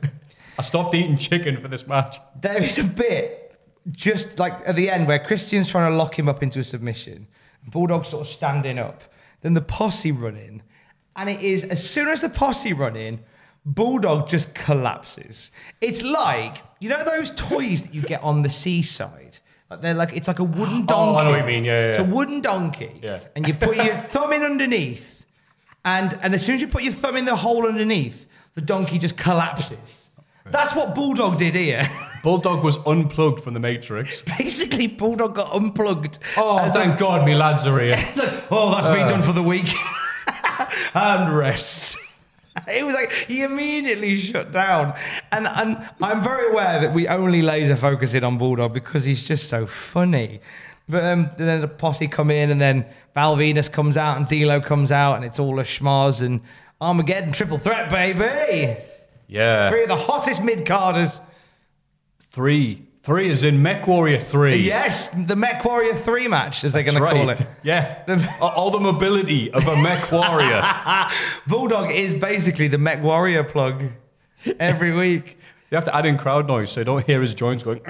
I stopped eating chicken for this match. There is a bit just like at the end where Christian's trying to lock him up into a submission. Bulldog sort of standing up. Then the posse run in. And it is as soon as the posse run in, Bulldog just collapses. It's like, you know those toys that you get on the seaside? Like they're like it's like a wooden donkey. Oh, I know what you mean. Yeah, yeah, It's a wooden donkey. Yeah. And you put your thumb in underneath. And and as soon as you put your thumb in the hole underneath, the donkey just collapses. That's what Bulldog did here. Bulldog was unplugged from the Matrix. Basically, Bulldog got unplugged. Oh, thank God, me lads are here. It's like, oh, that's me uh. done for the week. and rest. It was like he immediately shut down. And and I'm very aware that we only laser focus in on Bulldog because he's just so funny. But um, then the posse come in, and then Val Venis comes out, and D'Lo comes out, and it's all a schmoz and Armageddon triple threat, baby. Yeah. Three of the hottest mid carders. Three. Three is in Mech Warrior 3. Yes, the Mech Warrior 3 match, as they're going That's to call it. Yeah. The- All the mobility of a Mech Warrior. Bulldog is basically the Mech Warrior plug every week. You have to add in crowd noise so you don't hear his joints going.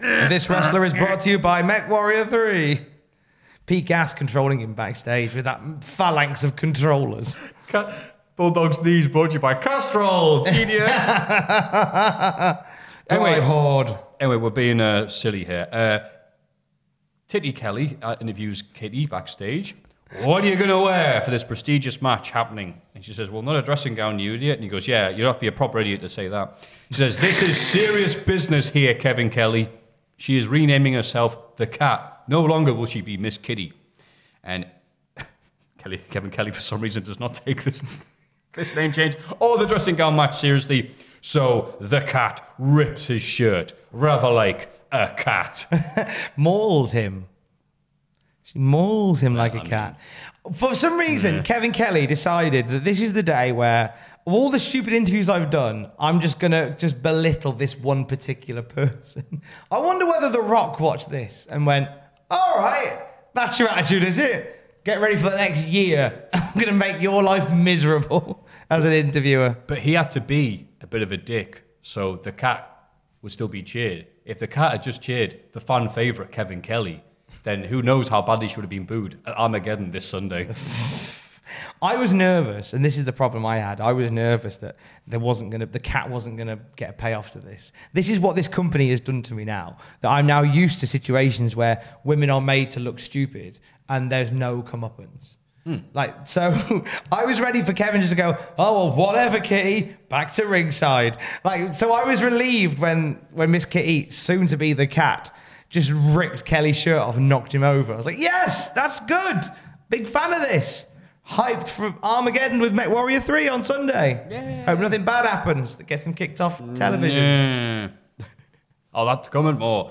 This wrestler is brought to you by Mech Warrior 3. Pete Gas controlling him backstage with that phalanx of controllers. Bulldog's knees brought to you by Castrol. Genius. Anyway. Anyway, we're being uh, silly here. Uh, Titty Kelly uh, interviews Kitty backstage. What are you going to wear for this prestigious match happening? And she says, Well, not a dressing gown, you idiot. And he goes, Yeah, you'd have to be a proper idiot to say that. She says, This is serious business here, Kevin Kelly. She is renaming herself the cat. No longer will she be Miss Kitty. And Kelly, Kevin Kelly, for some reason, does not take this, this name change or the dressing gown match seriously. So the cat rips his shirt, rather like a cat. Mauls him. She mauls him like a cat. For some reason, Kevin Kelly decided that this is the day where, of all the stupid interviews I've done, I'm just going to just belittle this one particular person. I wonder whether The Rock watched this and went, all right, that's your attitude, is it? Get ready for the next year. I'm going to make your life miserable as an interviewer. but he had to be a bit of a dick, so the cat would still be cheered. If the cat had just cheered the fan favourite Kevin Kelly, then who knows how badly she would have been booed at Armageddon this Sunday. I was nervous, and this is the problem I had. I was nervous that there wasn't to, the cat wasn't to get a payoff to this. This is what this company has done to me now. That I'm now used to situations where women are made to look stupid, and there's no comeuppance. Like so, I was ready for Kevin just to go, oh well, whatever, Kitty, back to ringside. Like so, I was relieved when when Miss Kitty, soon to be the cat, just ripped Kelly's shirt off and knocked him over. I was like, yes, that's good. Big fan of this. Hyped for Armageddon with Mech Warrior 3 on Sunday. Yeah. Hope nothing bad happens that gets them kicked off television. Mm. oh, that's coming more.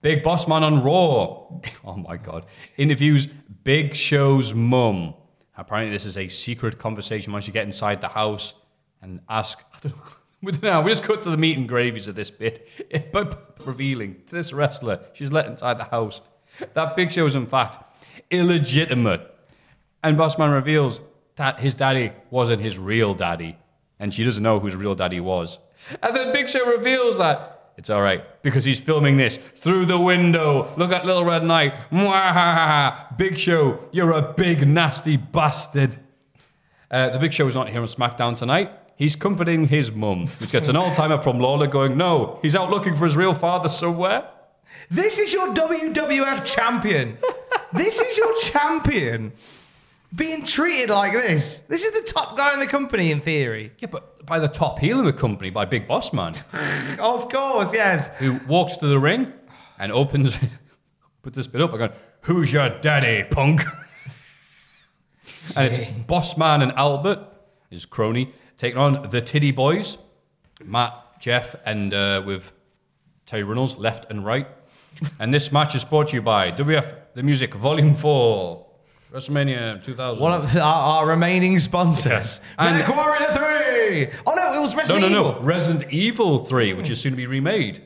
Big Boss Man on Raw. Oh my God. Interviews Big Show's mum. Apparently, this is a secret conversation once you get inside the house and ask. We just cut to the meat and gravies of this bit. But revealing to this wrestler she's let inside the house that Big Show is, in fact, illegitimate. And Bossman reveals that his daddy wasn't his real daddy. And she doesn't know whose real daddy was. And then Big Show reveals that it's all right because he's filming this through the window. Look at Little Red Knight. Mwahaha. Big Show, you're a big nasty bastard. Uh, the Big Show is not here on SmackDown tonight. He's comforting his mum, which gets an all timer from Lawler going, No, he's out looking for his real father somewhere. This is your WWF champion. this is your champion. Being treated like this. This is the top guy in the company, in theory. Yeah, but by the top heel in the company, by Big Boss Man, Of course, yes. who walks to the ring and opens, put this bit up, and going, Who's your daddy, punk? and it's Boss Man and Albert, his crony, taking on the Titty Boys, Matt, Jeff, and uh, with Terry Reynolds, left and right. And this match is brought to you by WF The Music Volume 4, WrestleMania 2000. One of our, our remaining sponsors. Yes. And Warrior 3! Oh no, it was no, Resident no, Evil. no. Resident Evil 3, which is soon to be remade.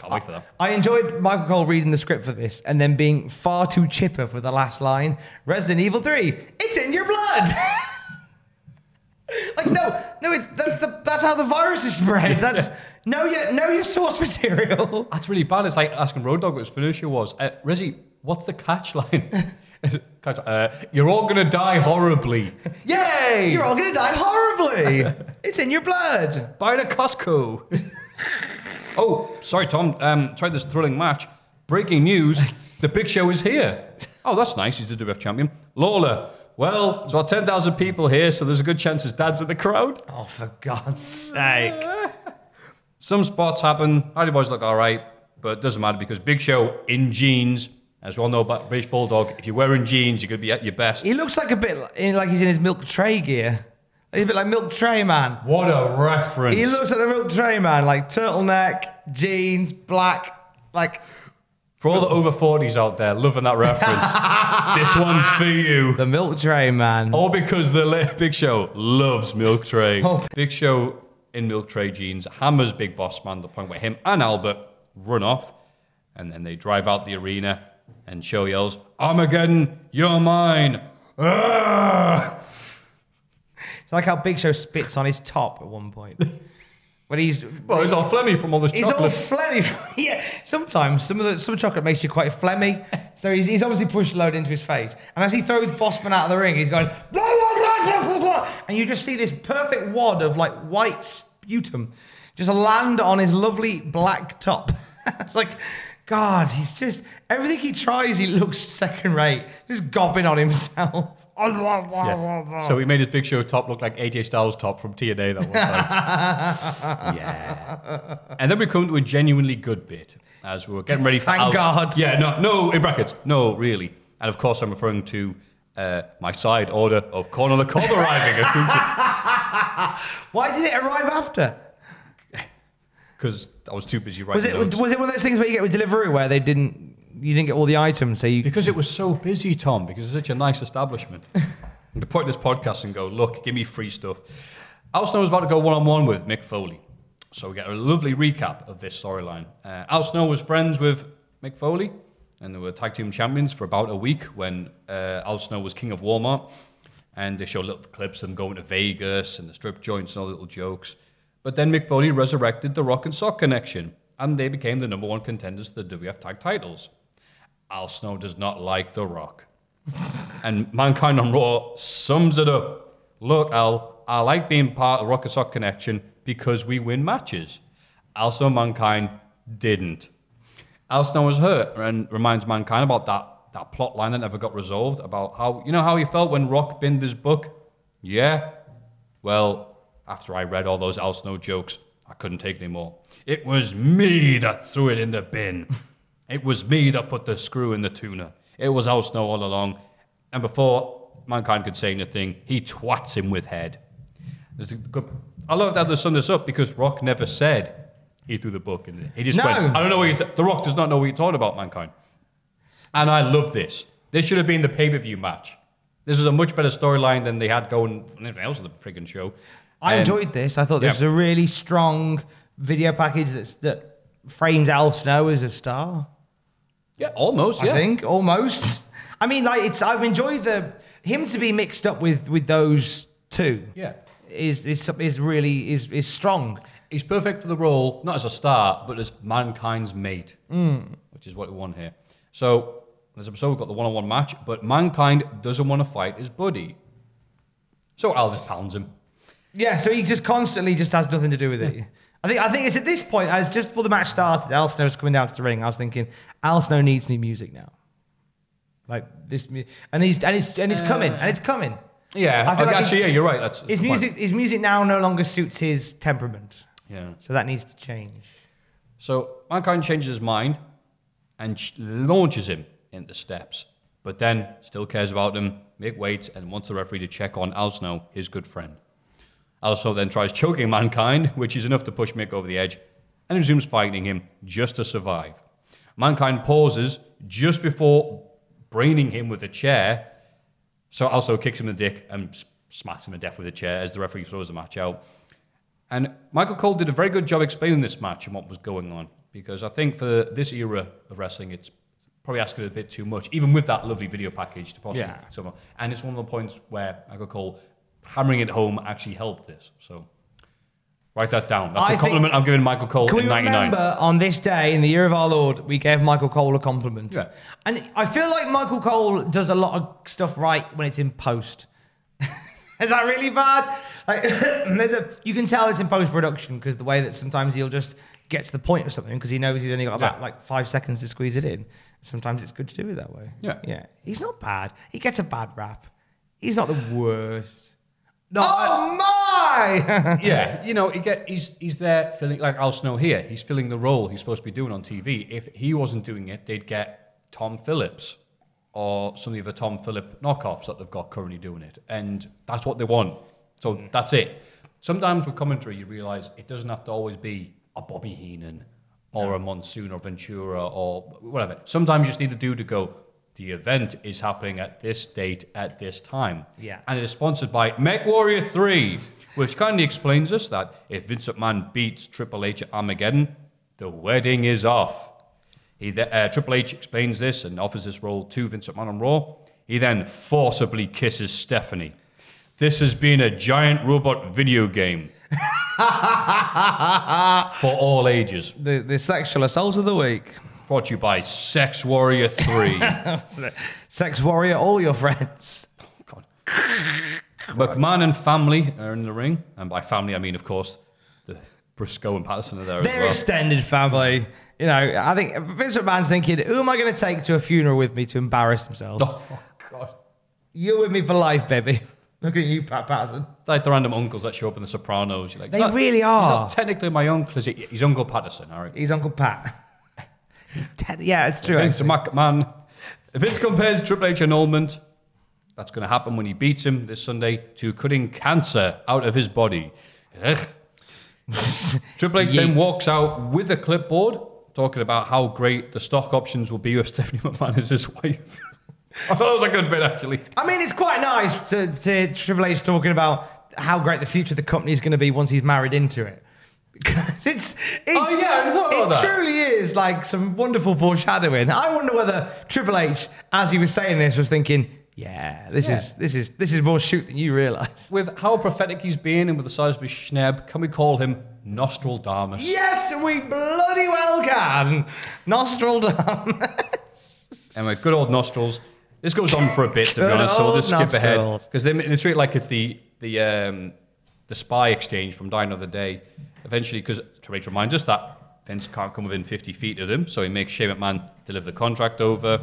Can't wait for that. I enjoyed Michael Cole reading the script for this and then being far too chipper for the last line. Resident Evil 3, it's in your blood. like no, no, it's that's the that's how the virus is spread. That's know your know your source material. That's really bad. It's like asking Road Dogg what his finisher was. Uh, Rezzy, what's the catch line? Catch- uh, you're all going to die horribly. Yay! You're all gonna die horribly. it's in your blood. Buy it at Costco. oh, sorry, Tom. Um, tried this thrilling match. Breaking news: The Big Show is here. Oh, that's nice. He's the WF champion. Lawler. Well, there's about ten thousand people here, so there's a good chance his dad's in the crowd. Oh, for God's sake. Some spots happen. Hardy Boys look all right, but it doesn't matter because Big Show in jeans. As we all know about British Bulldog, if you're wearing jeans, you're going to be at your best. He looks like a bit like, like he's in his milk tray gear. He's a bit like Milk Tray Man. What a reference. He looks like the Milk Tray Man, like turtleneck, jeans, black, like For all the over 40s out there loving that reference, this one's for you. the Milk Tray Man. All because the Big Show loves Milk Tray. Oh. Big Show in Milk Tray jeans hammers Big Boss Man to the point where him and Albert run off, and then they drive out the arena, and Show yells, Armageddon, you're mine. Ah! It's like how Big Show spits on his top at one point. when he's Well, he's all phlegmy from all this chocolate. he's all chocolate. phlegmy. yeah, sometimes some of the some chocolate makes you quite phlegmy. So he's, he's obviously pushed a load into his face, and as he throws Bossman out of the ring, he's going blah blah blah blah blah blah, and you just see this perfect wad of like white sputum just land on his lovely black top. it's like. God, he's just everything he tries, he looks second rate, just gobbing on himself. Yeah. So he made his Big Show top look like AJ Styles' top from TNA that one time. yeah. And then we come to a genuinely good bit as we're getting ready for. Thank Al's- God. Yeah. No. No. In brackets. No. Really. And of course, I'm referring to uh, my side order of Corner the Cob arriving. Why did it arrive after? because I was too busy Was writing it notes. was it one of those things where you get with delivery where they didn't you didn't get all the items, so you Because it was so busy, Tom, because it's such a nice establishment. and to point this podcast and go, look, give me free stuff. Al Snow was about to go one on one with Mick Foley. So we get a lovely recap of this storyline. Uh, Al Snow was friends with Mick Foley, and they were tag team champions for about a week when uh, Al Snow was king of Walmart. And they show little clips of them going to Vegas and the strip joints and all the little jokes. But then Mick Foley resurrected the Rock and Sock connection, and they became the number one contenders to the WF tag titles. Al Snow does not like The Rock. and Mankind on Raw sums it up. Look, Al, I like being part of the Rock and Sock connection because we win matches. Al Snow Mankind didn't. Al Snow was hurt and reminds Mankind about that, that plot line that never got resolved about how, you know how he felt when Rock binned his book? Yeah. Well, after I read all those Al Snow jokes, I couldn't take anymore. It was me that threw it in the bin. It was me that put the screw in the tuna. It was Al Snow all along. And before Mankind could say anything, he twats him with head. There's a good- I love that they sum this up because Rock never said he threw the book in. He just No. went, I don't know what you t- The Rock does not know what you're talking about, Mankind. And I love this. This should have been the pay per view match. This is a much better storyline than they had going on anything else in the friggin' show. I Um, enjoyed this. I thought this yeah. was a really strong video package that's, that frames Al Snow as a star. Yeah, almost. Yeah. I think almost. I mean, like it's. I've enjoyed the him to be mixed up with with those two. Yeah. is is is really is is strong. He's perfect for the role, not as a star, but as mankind's mate, Mm. which is what we want here. So, this episode, we've got the one on one match, but mankind doesn't want to fight his buddy. So Al just pounds him. Yeah, so he just constantly just has nothing to do with it. I think I think it's at this point, as just before the match started, Al Snow was coming down to the ring. I was thinking, Al Snow needs new music now. Like this, mu- and he's and it's and it's uh. coming and it's coming. Yeah, I feel like actually, yeah, you're right. That's His the point. music, his music now no longer suits his temperament. Yeah. So that needs to change. So Mankind changes his mind and sh- launches him into steps, but then still cares about him, Mick waits, and wants the referee to check on Al Snow, his good friend. Al Snow then tries choking Mankind, which is enough to push Mick over the edge, and resumes fighting him just to survive. Mankind pauses just before braining him with a chair, so also kicks him in the dick and smacks him to death with a chair as the referee throws the match out. And Michael Cole did a very good job explaining this match and what was going on because I think for this era of wrestling, it's probably asking a bit too much, even with that lovely video package to possibly. Yeah. someone. And it's one of the points where Michael Cole hammering it home actually helped this. So write that down. That's I a compliment I'm giving Michael Cole Can we in '99. remember on this day in the year of our Lord, we gave Michael Cole a compliment? Yeah. And I feel like Michael Cole does a lot of stuff right when it's in post. Is that really bad? Like, there's a you can tell it's in post production because the way that sometimes he'll just get to the point of something because he knows he's only got about Yeah. like five seconds to squeeze it in. Sometimes it's good to do it that way. Yeah. yeah. He's not bad. He gets a bad rap. He's not the worst. No, oh my! yeah, you know, he get, he's he's there filling like Al Snow here. He's filling the role he's supposed to be doing on TV. If he wasn't doing it, they'd get Tom Phillips or some of the Tom Phillip knockoffs that they've got currently doing it, and that's what they want. So mm. that's it. Sometimes with commentary, you realise it doesn't have to always be a Bobby Heenan or a Monsoon or Ventura or whatever. Sometimes you just need a dude to go. The event is happening at this date at this time. Yeah. And it is sponsored by Mech Warrior 3, which kindly explains us that if Vince McMahon beats Triple H at Armageddon, the wedding is off. He th- uh, Triple H explains this and offers this role to Vince McMahon on Raw. He then forcibly kisses Stephanie. This has been a giant robot video game for all ages. the, the sexual assault of the week. Brought to you by Sex Warrior 3. Sex warrior, all your friends. God. McMahon and family are in the ring. And by family, I mean, of course, the Brisco and Patterson are there as Their well. extended family. You know, I think Vince McMahon's thinking, who am I going to take to a funeral with me to embarrass themselves? Oh, God. You're with me for life, baby. Look at you, Pat Patterson. Like the random uncles that show up in The Sopranos. You're like, They "He's not- really He's are. not technically my uncle. Is he? He's Uncle Patterson, all right? He's Uncle Pat. Ted- yeah, it's true. Vince. McMahon. Vince compares Triple H annulment. That's going to happen when he beats him this Sunday to cutting cancer out of his body. Ugh. Triple H then walks out with a clipboard talking about how great the stock options will be with Stephanie McMahon as his wife. I thought that was a good bit, actually. I mean, it's quite nice to, to Triple H talking about how great the future of the company is going to be once he's married into it. Because it's, it's Oh, yeah, I thought about it that. truly is like some wonderful foreshadowing. I wonder whether Triple H, as he was saying this, was thinking, "Yeah, this is this is this is more shoot than you realize." With how prophetic he's been and with the size of his schneb, can we call him Nostradamus? Yes, we bloody well can. Nostradamus. Anyway, good old nostrils. This goes on for a bit, to be honest, so we'll just skip ahead because they, they treat it like it's the the um, the spy exchange from Die Another Day. Eventually, because Triple H reminds us that Vince can't come within 50 feet of him, so he makes Shane McMahon deliver the contract over.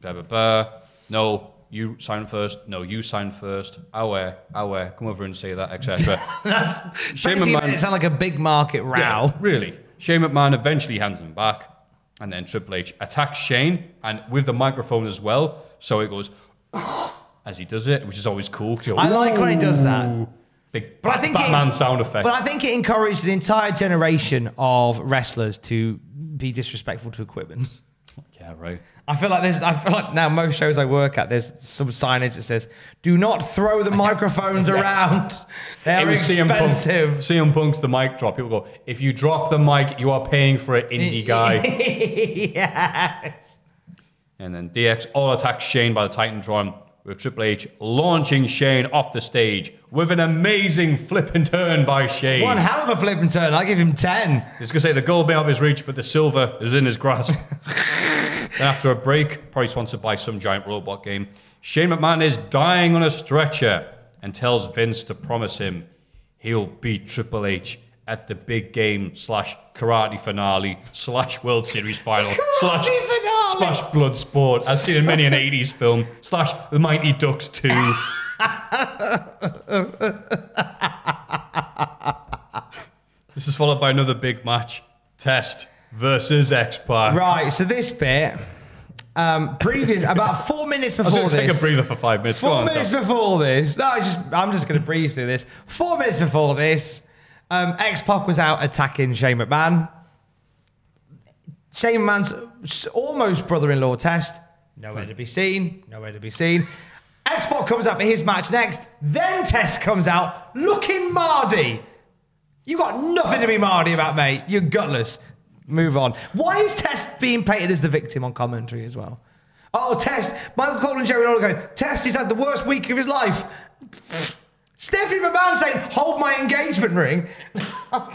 Blah blah blah. No, you sign first. No, you sign first. Our, our, come over and say that, etc. That's Shane McMahon- it sound like a big market row. Yeah, really. Shane McMahon eventually hands him back, and then Triple H attacks Shane, and with the microphone as well. So he goes as he does it, which is always cool. I like when he does that. Big But I think Batman it, sound effect. But I think it encouraged an entire generation of wrestlers to be disrespectful to equipment. yeah, right. I feel like there's. I feel like now most shows I work at, there's some signage that says, "Do not throw the microphones around. They're was CM Punk. expensive." CM Punk's the mic drop. People go, if you drop the mic, you are paying for it, indie guy. yes. and then DX all attacks Shane by the Titan Titantron, with Triple H launching Shane off the stage with an amazing flip and turn by Shane. One hell of a flip and turn. I give him ten. I was going to say the gold may out of his reach, but the silver is in his grasp. then after a break, probably sponsored by some giant robot game, Shane McMahon is dying on a stretcher and tells Vince to promise him he'll beat Triple H at the big game slash karate finale slash World Series final slash finale. smash blood sport as seen in many an 80s film slash the Mighty Ducks 2. this is followed by another big match Test versus X Pac. Right, so this bit, um, previous about four minutes before I was before going to take a breather for five minutes. Four on, minutes Tom. before this. No, it's just I'm just going to breeze through this. Four minutes before this, um, X Pac was out attacking Shane McMahon. Shane McMahon's almost brother-in-law test. Nowhere to be seen. Nowhere to be seen. X Pac comes out for his match next. Then Test comes out looking Mardy. You got nothing to be Mardy about, mate. You're gutless. Move on. Why is Test being painted as the victim on commentary as well? Oh, Test. Michael Cole and Jerry Lawler going, Test, he's had the worst week of his life. Stephanie McMahon saying, hold my engagement ring.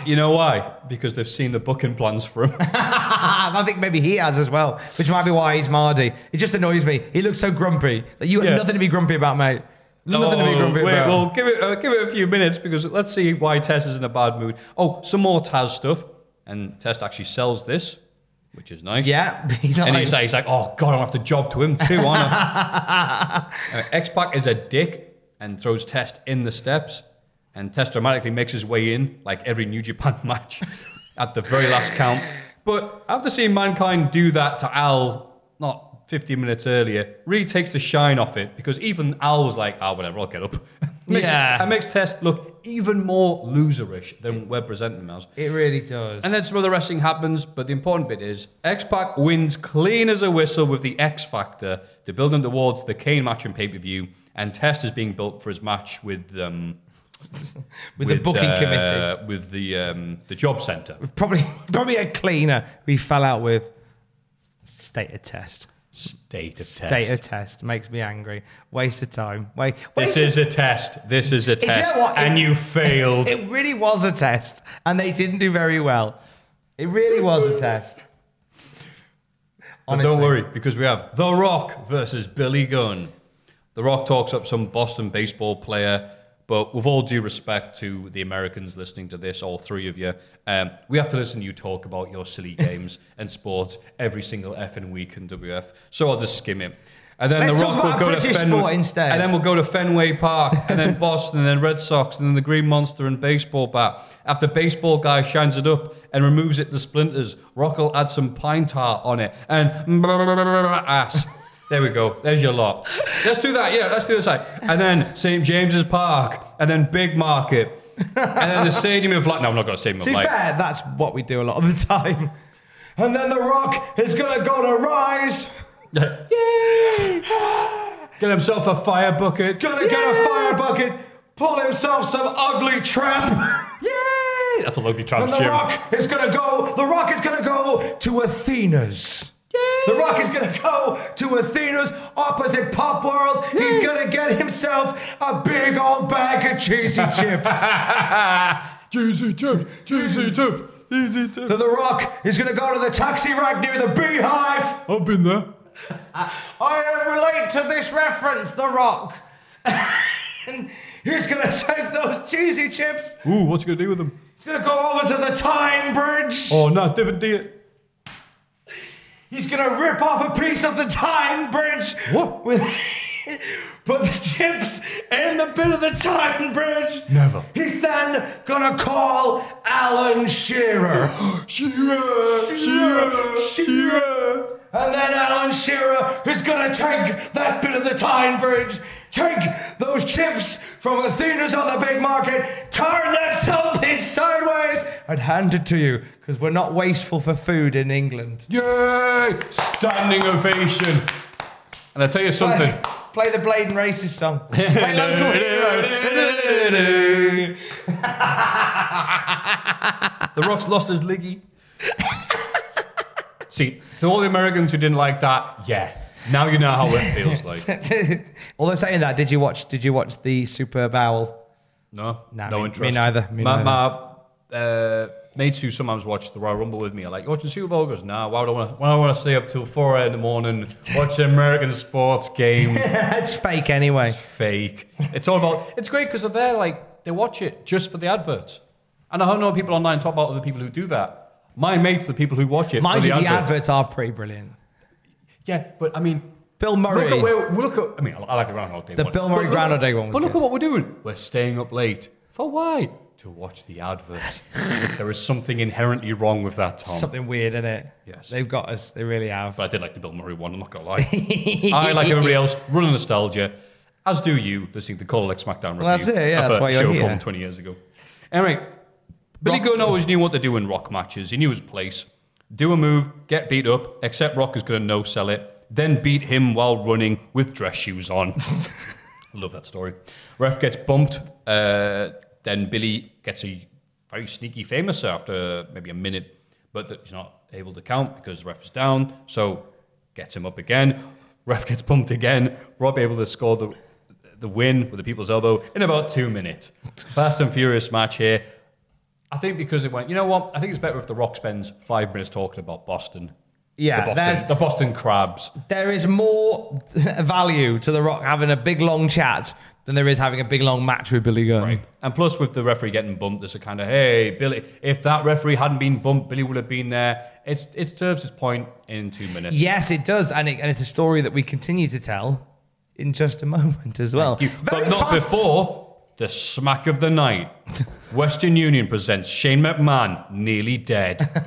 You know why? Because they've seen the booking plans for him. I think maybe he has as well, which might be why he's Mardy. It just annoys me. He looks so grumpy. That you have Yeah. nothing to be grumpy about, mate. Nothing to be Oh, grumpy wait, about. Well, give it uh, give it a few minutes because let's see why Test is in a bad mood. Oh, some more Taz stuff, and Test actually sells this, which is nice. yeah, he's not and like, he's, like, he's like, oh god, I have to job to him too, aren't I? uh, X Pac is a dick and throws Test in the steps, and Test dramatically makes his way in like every New Japan match at the very last count. But after seeing Mankind do that to Al, not 15 minutes earlier, really takes the shine off it because even Al was like, ah, whatever, I'll get up. makes, Yeah. It makes Test look even more loserish than we're presenting him as. it really does. And then some other wrestling happens, but the important bit is X Pac wins clean as a whistle with the X Factor to build him towards the Kane match in pay per view. And Test is being built for his match with um, with, the booking uh, committee. with the um, the job center. Probably, probably a cleaner we fell out with. State of test. State of State test. State of test makes me angry. Waste of time. Wait, This is a test. This is a you know test, and you failed. It really was a test, and they didn't do very well. It really was a test. But don't worry, because we have The Rock versus Billy Gunn. The Rock talks up some Boston baseball player, but with all due respect to the Americans listening to this, all three of you, um, we have to listen to you talk about your silly games and sports every single effing week in WF. So I'll just skim it. And then Let's The Rock will go to British Fenway, sport instead. and then we'll go to Fenway Park, and then Boston, and then Red Sox, and then the Green Monster and baseball bat. After baseball guy shines it up and removes it the splinters, Rock will add some pine tar on it and ass. There we go. There's your lot. Let's do that. Yeah, let's do this side. And then St James's Park, and then Big Market, and then the Stadium of Light. No, I'm not going to Stadium of To be Light. fair, that's what we do a lot of the time. And then The Rock is gonna go to Rise. Yay! Get himself a fire bucket. Gonna get a fire bucket. Pull himself some ugly tramp. Yay! That's a lovely And The Jim. Rock is gonna go. The Rock is gonna go to Athena's. The Rock is gonna go to Athena's opposite Pop World. He's gonna get himself a big old bag of cheesy chips. Cheesy chips, cheesy chips, cheesy chips. So The Rock is gonna go to the taxi rank near the Beehive. I've been there. I relate to this reference, The Rock. and he's gonna take those cheesy chips. Ooh, what's he going to do with them? He's gonna go over to the Tyne Bridge. Oh, no, different deal. He's gonna rip off a piece of the Tyne Bridge. What? With put the chips in the bit of the Tyne Bridge. Never. He's then gonna call Alan Shearer. Shearer, Shearer, Shearer. And then Alan Shearer is gonna take that bit of the Tyne Bridge, take those chips from Athena's on the big market, turn that something sideways, and hand it to you, because we're not wasteful for food in England. Yay! Standing ovation. And I tell you something. Play, play the Blaydon Races song. Play local hero. The Rock's lost his liggy. See, to all the Americans who didn't like that, yeah. Now you know how it feels like. Although saying that, did you watch? Did you watch the Superb Owl? No, Nah, no me- me interest. neither, me my, neither. my, uh, mates who sometimes watch the Royal Rumble with me are like, "You watching Super Bowl?" He goes, "Nah, why would I want to? Why do I want to stay up till four in the morning watch an American sports game? it's fake anyway. It's Fake. It's all about. It's great because they're there, like they watch it just for the adverts, and I don't know people online talk about other people who do that. My mates, the people who watch it, Mind you, the the adverts. adverts are pretty brilliant. Yeah, but I mean, Bill Murray. Look at where, look at. I mean, I like the Groundhog Day. The one. Bill Murray But look- Groundhog Day one was But look good. at what we're doing. We're staying up late for why? To watch the adverts. there is something inherently wrong with that, Tom. Something weird in it. Yes. They've got us. They really have. But I did like the Bill Murray one. I'm not gonna lie. I like everybody else running nostalgia, as do you listening to Call Like SmackDown review. Well, that's it, yeah, that's a why you're show here. from 20 years ago. Anyway, Billy Rock- Gunn always knew what to do in Rock matches. He knew his place. Do a move, get beat up, except Rock is going to no sell it, then beat him while running with dress shoes on. Love that story. Ref gets bumped. Uh, then Billy gets a very sneaky famous after maybe a minute, but that he's not able to count because ref is down. So gets him up again. Ref gets bumped again. Rob able to score the the win with the people's elbow in about two minutes. Fast and furious match here. I think because it went, you know what? I think it's better if The Rock spends five minutes talking about Boston. Yeah, the Boston, the Boston Crabs. There is more value to The Rock having a big long chat than there is having a big long match with Billy Gunn. Right. And plus, with the referee getting bumped, there's a kind of, hey, Billy, if that referee hadn't been bumped, Billy would have been there. It's, it serves its point in two minutes. Yes, it does, and, it, and it's a story that we continue to tell in just a moment as well. Thank you. Very But not fast- before the smack of the night. Western Union presents Shane McMahon, nearly dead.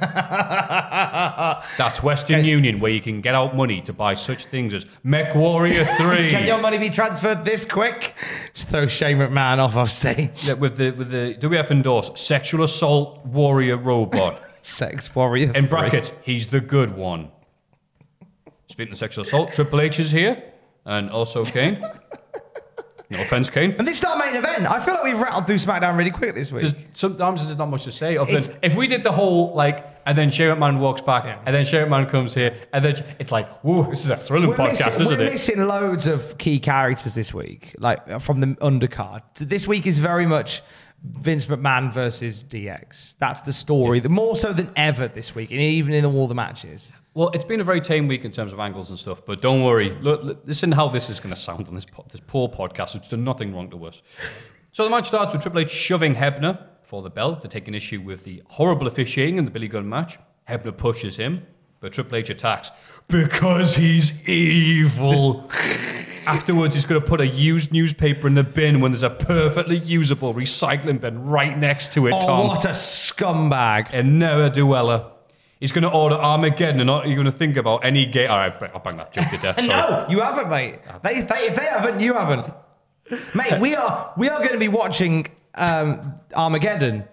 That's Western Union, where you can get out money to buy such things as Mech Warrior 3. Can your money be transferred this quick? Just throw Shane McMahon off off stage. Yeah, with the with the WF endorsed sexual assault warrior robot. Sex warrior. In brackets, he's the good one. Speaking of sexual assault, Triple H is here, and also Kane. No offense, Kane. And this is our main event. I feel like we've rattled through SmackDown really quick this week. There's sometimes there's not much to say. Other It's- than if we did the whole like, and then Shane McMahon walks back, Yeah. and then Shane McMahon comes here, and then it's like, whoa, this is a thrilling We're podcast, missing, isn't it? we're it? missing loads of key characters this week, like uh, from the undercard. So this week is very much Vince McMahon versus DX. That's the story, the more so than ever this week, and even in all the matches. Well, it's been a very tame week in terms of angles and stuff, but don't worry. Look, look, listen how this is going to sound on this po- this poor podcast, which done nothing wrong to us. So the match starts with Triple H shoving Hebner for the belt to take an issue with the horrible officiating in the Billy Gunn match. Hebner pushes him, but Triple H attacks because he's evil. Afterwards, he's going to put a used newspaper in the bin when there's a perfectly usable recycling bin right next to it, Oh, Tom. what a scumbag! And never do Ella. He's going to order Armageddon and not even going to think about any game. All right, I'll bang that joke to death. No, you haven't, mate. They, they, if they haven't, you haven't, mate. We are we are going to be watching um, Armageddon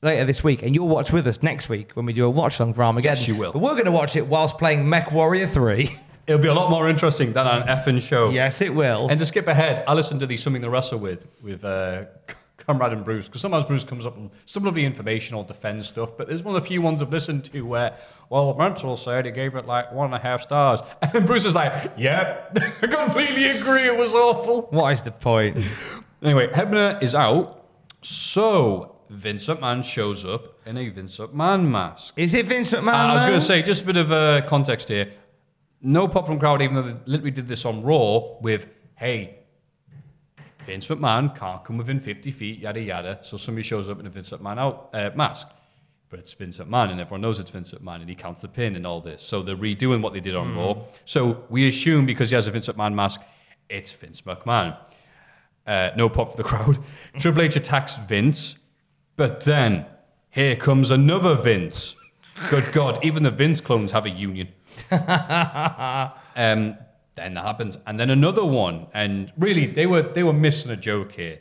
later this week, and you'll watch with us next week when we do a watch along for Armageddon. Yes, you will. But we're going to watch it whilst playing Mech Warrior Three. It'll be a lot more interesting than an effing show. yes, it will. And to skip ahead, I listened to the Something to Wrestle With with uh, Conrad and Bruce, because sometimes Bruce comes up with some lovely information or defends stuff, but there's one of the few ones I've listened to where, well, Mental said he gave it like one and a half stars. And Bruce is like, yep, I completely agree, it was awful. what is the point? Anyway, Hebner is out, so Vince McMahon shows up in a Vince McMahon mask. Is it Vince McMahon? Uh, I was going to say, just a bit of uh, context here. No pop from crowd, even though they literally did this on Raw with, hey, Vince McMahon can't come within 50 feet, yada yada. So somebody shows up in a Vince McMahon out, uh, mask. But it's Vince McMahon, and everyone knows it's Vince McMahon, and he counts the pin and all this. So they're redoing what they did on Raw. So we assume because he has a Vince McMahon mask, it's Vince McMahon. Uh, no pop for the crowd. Triple H attacks Vince, but then here comes another Vince. Good God, even the Vince clones have a union. um, then that happens, and then another one, and really they were they were missing a joke here.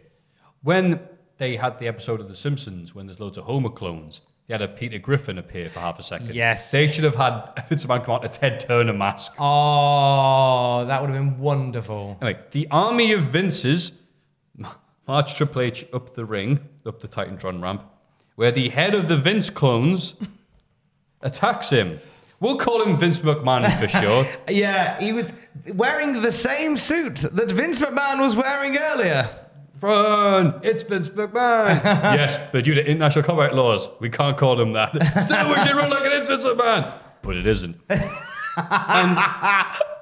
When they had the episode of The Simpsons, when there's loads of Homer clones, they had a Peter Griffin appear for half a second. Yes. they should have had Vince McMahon come out a Ted Turner mask. Oh, that would have been wonderful. Anyway, the army of Vinces march Triple H up the ring, up the Titantron ramp, where the head of the Vince clones attacks him. We'll call him Vince McMahon for sure. Yeah, he was wearing the same suit that Vince McMahon was wearing earlier. Run! It's Vince McMahon. yes, but due to international copyright laws, we can't call him that. Still, we can run like an Vince McMahon, but it isn't. and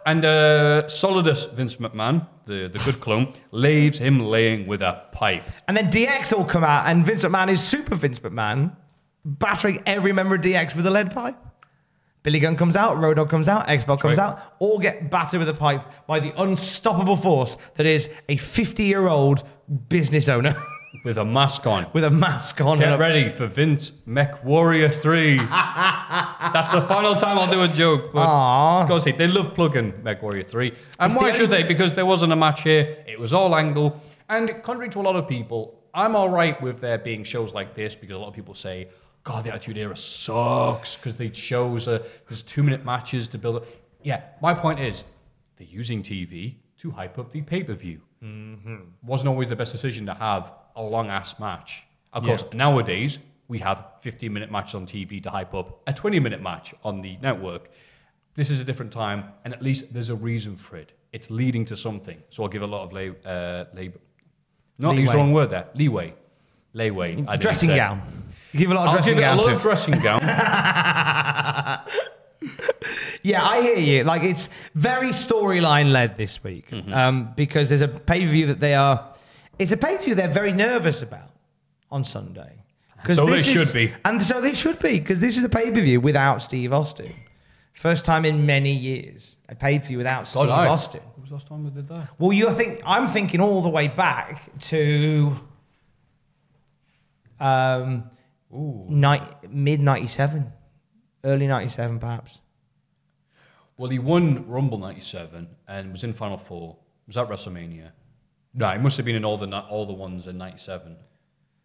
and uh, Solidus Vince McMahon, the, the good clone, leaves him laying with a pipe. And then DX will come out, and Vince McMahon is super Vince McMahon, battering every member of DX with a lead pipe. Billy Gunn comes out, Road Dogg comes out, X-Pac comes out, all get battered with a pipe by the unstoppable force that is a 50-year-old business owner With a mask on. with a mask on. Get and a- ready for Vince Mech Warrior 3. That's the final time I'll do a joke. But Aw. Go see, they love plugging Mech Warrior 3. And why should they? Because there wasn't a match here. It was all angle. And contrary to a lot of people, I'm all right with there being shows like this because a lot of people say, God, the Attitude Era sucks because they shows uh, there's two minute matches to build up. Yeah, my point is they're using TV to hype up the pay per view. Wasn't always the best decision to have a long ass match. Of course, nowadays we have 15 minute matches on TV to hype up a 20 minute match on the network. This is a different time, and at least there's a reason for it. It's leading to something. So I'll give a lot of lay, uh, labor. Not use the wrong word there. Leeway. Didn't dressing say. Gown. You give a lot of I'll dressing give it a gown lot to. of dressing gown. Yeah, I hear you. Like it's very storyline led this week Mm-hmm. um, because there's a pay per view that they are. It's a pay per view they're very nervous about on Sunday. 'Cause So they this is- should be. and so they should be because this is a pay per view without Steve Austin. First time in many years a pay per view without Steve God, I- Austin. What was the last time we did that? Well, you're think I'm thinking all the way back to um, night, mid '97, early '97, perhaps. Well, he won Rumble 97 and was in Final Four. Was that WrestleMania? No, it must have been in all the all the ones in 97.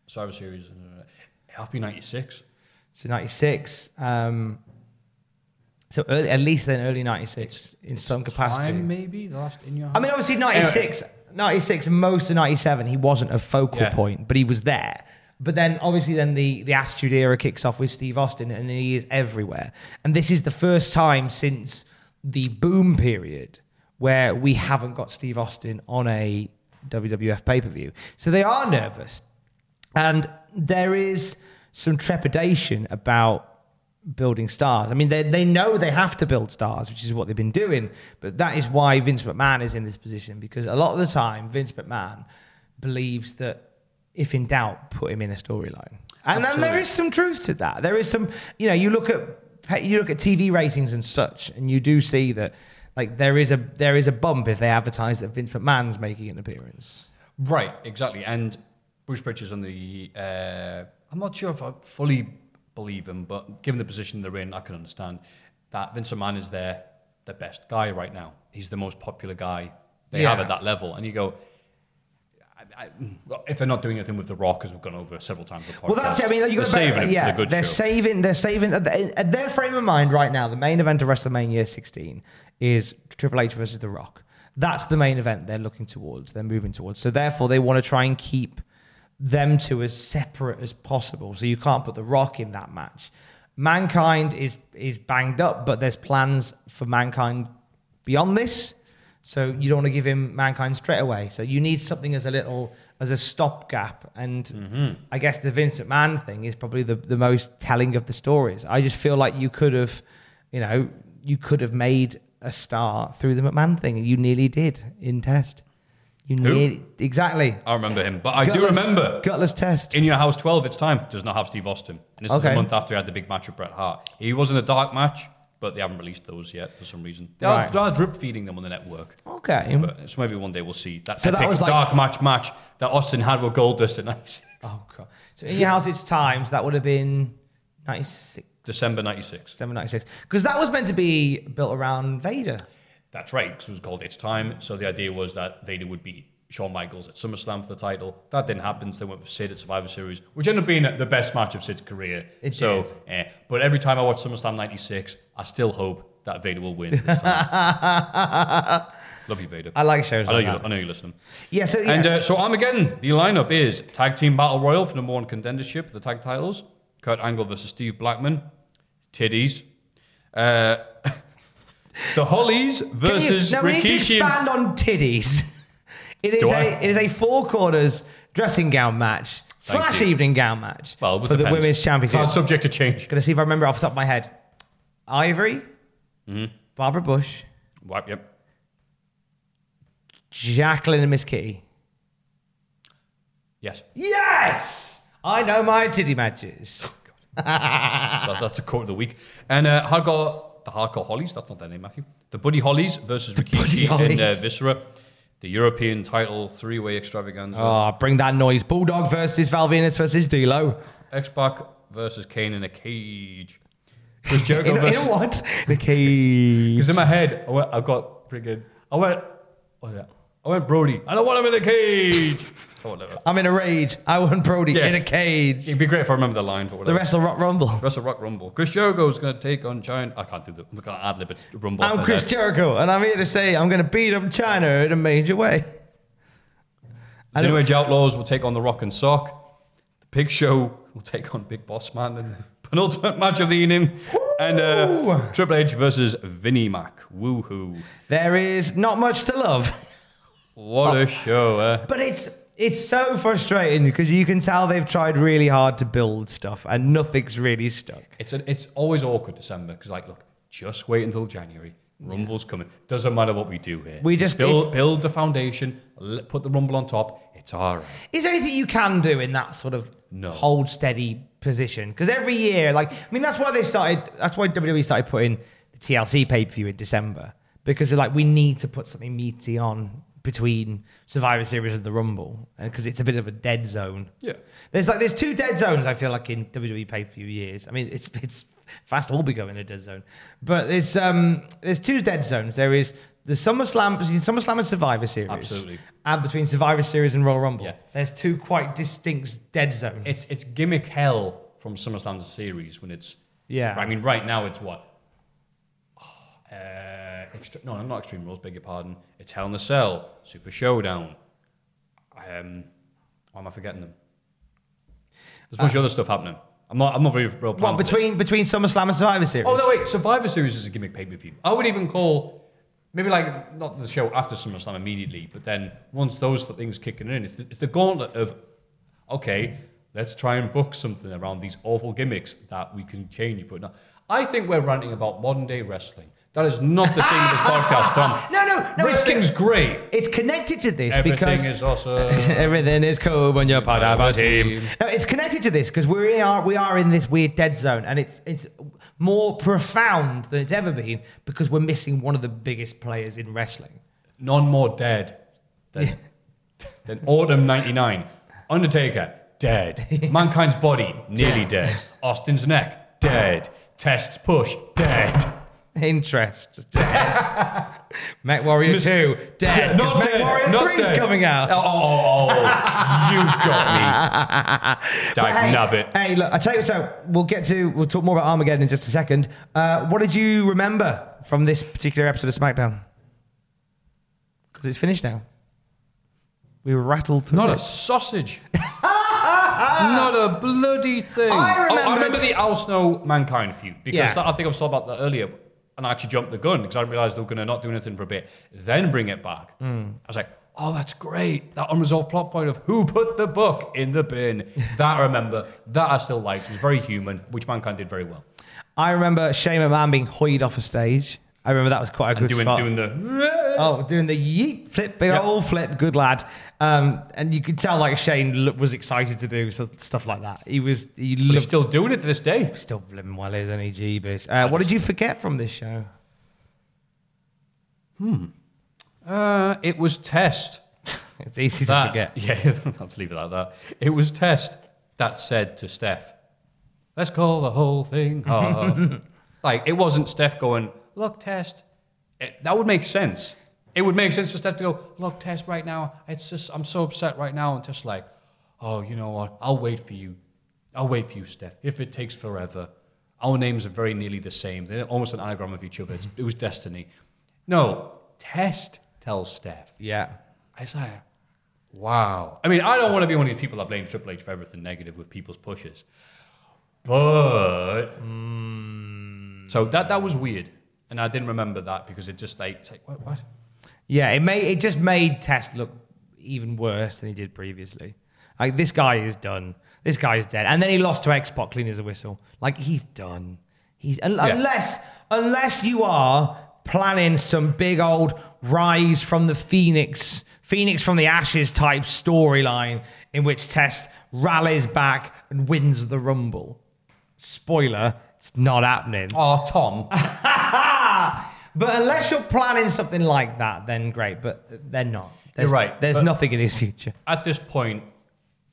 Survivor Series. uh, Happy 96. So 96. Um, so early, at least then early 96 in some capacity. Time, maybe? The last in your I mean, obviously 96, 96 most of 97, he wasn't a focal Yeah. point, but he was there. But then obviously then the, the Attitude Era kicks off with Steve Austin and he is everywhere. And this is the first time since the boom period where we haven't got Steve Austin on a WWF pay-per-view. So they are nervous. And there is some trepidation about building stars. I mean, they, they know they have to build stars, which is what they've been doing. But that is why Vince McMahon is in this position because a lot of the time, Vince McMahon believes that if in doubt, put him in a storyline. And then there is some truth to that. There is some, you know, you look at you look at TV ratings and such, and you do see that like there is a there is a bump if they advertise that Vince McMahon's making an appearance. Right, exactly. And Bruce Pritchard's on the. Uh, I'm not sure if I fully believe him, but given the position they're in, I can understand that Vince McMahon is their the best guy right now. He's the most popular guy they have at that level, and you go. I, if they're not doing anything with The Rock, as we've gone over several times, the Well, that's it. I mean, you they're got saving it yeah, for the good they're show. saving. They're saving at their frame of mind right now. The main event of WrestleMania 16 is Triple H versus The Rock. That's the main event they're looking towards. They're moving towards. So therefore, they want to try and keep them two as separate as possible. So you can't put The Rock in that match. Mankind is is banged up, but there's plans for Mankind beyond this. So you don't want to give him Mankind straight away. So you need something as a little as a stopgap. And Mm-hmm. I guess the Vince McMahon thing is probably the, the most telling of the stories. I just feel like you could have, you know, you could have made a star through the McMahon thing. You nearly did in Test. You Who? nearly exactly. I remember him, but I do remember Gutless test. In Your House 12, it's time. Does not have Steve Austin. And this is a month after he had the big match with Bret Hart. He was in a dark match, but they haven't released those yet for some reason. They, Right. are, they are drip feeding them on the network. Okay. But so maybe one day we'll see that So that epic was like- dark match match that Austin had with Goldust at night. Oh god. So in your house, it's times that would have been ninety six. December 96. December 96. Because that was meant to be built around Vader. That's right, because it was called It's Time. So the idea was that Vader would beat Shawn Michaels at SummerSlam for the title. That didn't happen, so they went with Sid at Survivor Series, which ended up being the best match of Sid's career. It so, did. eh, but every time I watch SummerSlam 96, I still hope that Vader will win this time. Love you, Vader. I like shows I know, like you, that. I know you're listening. Yeah, so yeah. And uh, so Armageddon, the lineup is Tag Team Battle Royal for number one contendership for the tag titles. Kurt Angle versus Steve Blackman. Titties. Uh, the Hollies Can you- versus now we need to Rikishi. and- expand on titties. It is Do a I? it is a four quarters dressing gown match Thank slash you. evening gown match Well, it for the depends. women's championship. Card subject to change. Gonna see if I remember off the top of my head. Ivory, Mm-hmm. Barbara Bush, yep. Jacqueline and Miss Kitty. Yes. Yes, I know my titty matches. That- that's a quote of the week. And uh, hardcore, the hardcore Hollies. That's not their name, Matthew. The Buddy Hollies versus Buddy Rikishi and uh, Hollies. Viscera. The European title three-way extravaganza. Oh, bring that noise! Bulldog versus Val Venis versus D'Lo. X-Pac versus Kane in a cage. Chris Jericho In, in versus. a what? The cage. Because in my head, I went, I've got friggin'. I went. What was that? I went Brody. I don't want him in the cage. Whatever. I'm in a rage. I want Brody Yeah. in a cage. It'd be great if I remember the line, for but The whatever. Wrestle Rock Rumble. Wrestle Rock Rumble. Chris Jericho's going to take on Chyna. I can't do the. I can't ad lib. Rumble. I'm Chris head. Jericho, and I'm here to say I'm going to beat up Chyna in a major way. The New Age Outlaws will take on The Rock and Sock. The Big Show will take on Big Boss Man in the penultimate match of the evening. And uh, Triple H versus Vinnie Mac. Woohoo. There is not much to love, What a show, eh? but it's it's so frustrating because you can tell they've tried really hard to build stuff, and nothing's really stuck. It's, a, it's always awkward, December, because, like, look, just wait until January. Rumble's coming. Doesn't matter what we do here. We just- build, it's- build the foundation, put the Rumble on top. It's all right. Is there anything you can do in that sort of No. hold steady position? Because every year, like, I mean, that's why they started. That's why WWE started putting the TLC pay per view in December because they're like, we need to put something meaty on between Survivor Series and the Rumble because it's a bit of a dead zone. Yeah. There's like there's two dead zones. I feel like in WWE pay per view years. I mean, it's it's fast all becoming a dead zone, but there's um there's two dead zones. There is the SummerSlam between SummerSlam and Survivor Series, Absolutely. and between Survivor Series and Royal Rumble. Yeah. There's two quite distinct dead zones. It's it's gimmick hell from SummerSlam to series when it's Yeah. I mean, right now it's what? Oh, uh, extre- no, not Extreme Rules. Beg your pardon. It's Hell in a Cell, Super Showdown. Um, why am I forgetting them? There's a bunch of other stuff happening. I'm not. I'm not very real. what between between SummerSlam and Survivor Series? Oh no, wait. Survivor Series is a gimmick pay per view. I would even call maybe like not the show after SummerSlam immediately, but then once those things kicking in, it's the, it's the gauntlet of okay, let's try and book something around these awful gimmicks that we can change. But no, I think we're ranting about modern day wrestling. That is not the thing of this podcast, Tom. No, no, no, it's- Wrestling's great. It's connected to this Everything because is awesome. everything is cool when you're part of a team. team. No, it's connected to this because we are we are in this weird dead zone, and it's it's more profound than it's ever been because we're missing one of the biggest players in wrestling. None more dead than, than Autumn 99. Undertaker, dead. Mankind's body, nearly dead. Austin's neck, dead. Test's push, dead. Interest dead. Mech Warrior Miss- Two dead. Not 'cause Mech dead, Warrior not Three is dead. coming out. Oh, oh, oh, oh. you got me. Dag hey, nabbit. hey, look, I tell you so. We'll get to we'll talk more about Armageddon in just a second. Uh, what did you remember from this particular episode of SmackDown? Because it's finished now. We were rattled through. Not it. a sausage. Not a bloody thing. I Oh, I remember the Al Snow Mankind feud because Yeah. that, I think I was talking about that earlier, and I actually jumped the gun because I realized they were going to not do anything for a bit, then bring it back. Hmm. I was like, oh, that's great. That unresolved plot point of who put the book in the bin. that I remember. That I still liked. It was very human, which Mankind did very well. I remember Shane McMahon being hoyed off a stage. I remember that was quite a And good doing, spot. doing the. Oh, doing the yeet flip, big Yep. old flip, good lad. Um, and you could tell like Shane was excited to do stuff like that. He was, he he's still doing it to this day. still living well, isn't he? Jeebus. Uh, what did you forget from this show? Uh, it was Test. It's easy to forget. Yeah, let's leave it like that. It was Test that said to Steph, let's call the whole thing off. like, it wasn't Steph going, look, Test. It- that would make sense. It would make sense for Steph to go, look, Test, right now, it's just, I'm so upset right now. And Test like, oh, you know what? I'll wait for you. I'll wait for you, Steph. If it takes forever. Our names are very nearly the same. They're almost an anagram of each other. It's, it was destiny. No, Test tells Steph. Yeah. I was like, wow. I mean, I don't want to be one of these people that blame Triple H for everything negative with people's pushes. But mm, so that that was weird. And I didn't remember that because it just like it's like what what? Yeah, it made it just made Test look even worse than he did previously. Like this guy is done. This guy is dead. And then he lost to X Pac clean as a whistle. Like he's done. He's un- unless unless you are planning some big old rise from the phoenix, phoenix from the ashes type storyline in which Test rallies back and wins the rumble. Spoiler, it's not happening. Oh, Tom. But unless you're planning something like that, then great. But they're not. There's, You're right, There's but- nothing in his future. At this point,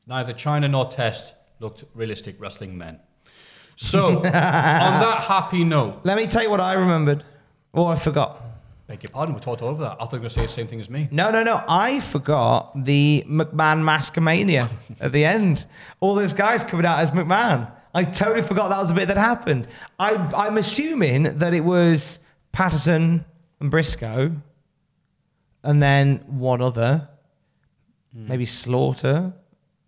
neither Chyna nor Test looked realistic wrestling men. So, on that happy note, Let me tell you what I remembered. Or I forgot. beg your pardon, we talked all over that. I thought you were going to say the same thing as me. No, no, no. I forgot the McMahon Maskomania at the end. All those guys coming out as McMahon. I totally forgot that was a bit that happened. I, I'm assuming that it was Patterson and Brisco, and then one other, maybe Slaughter,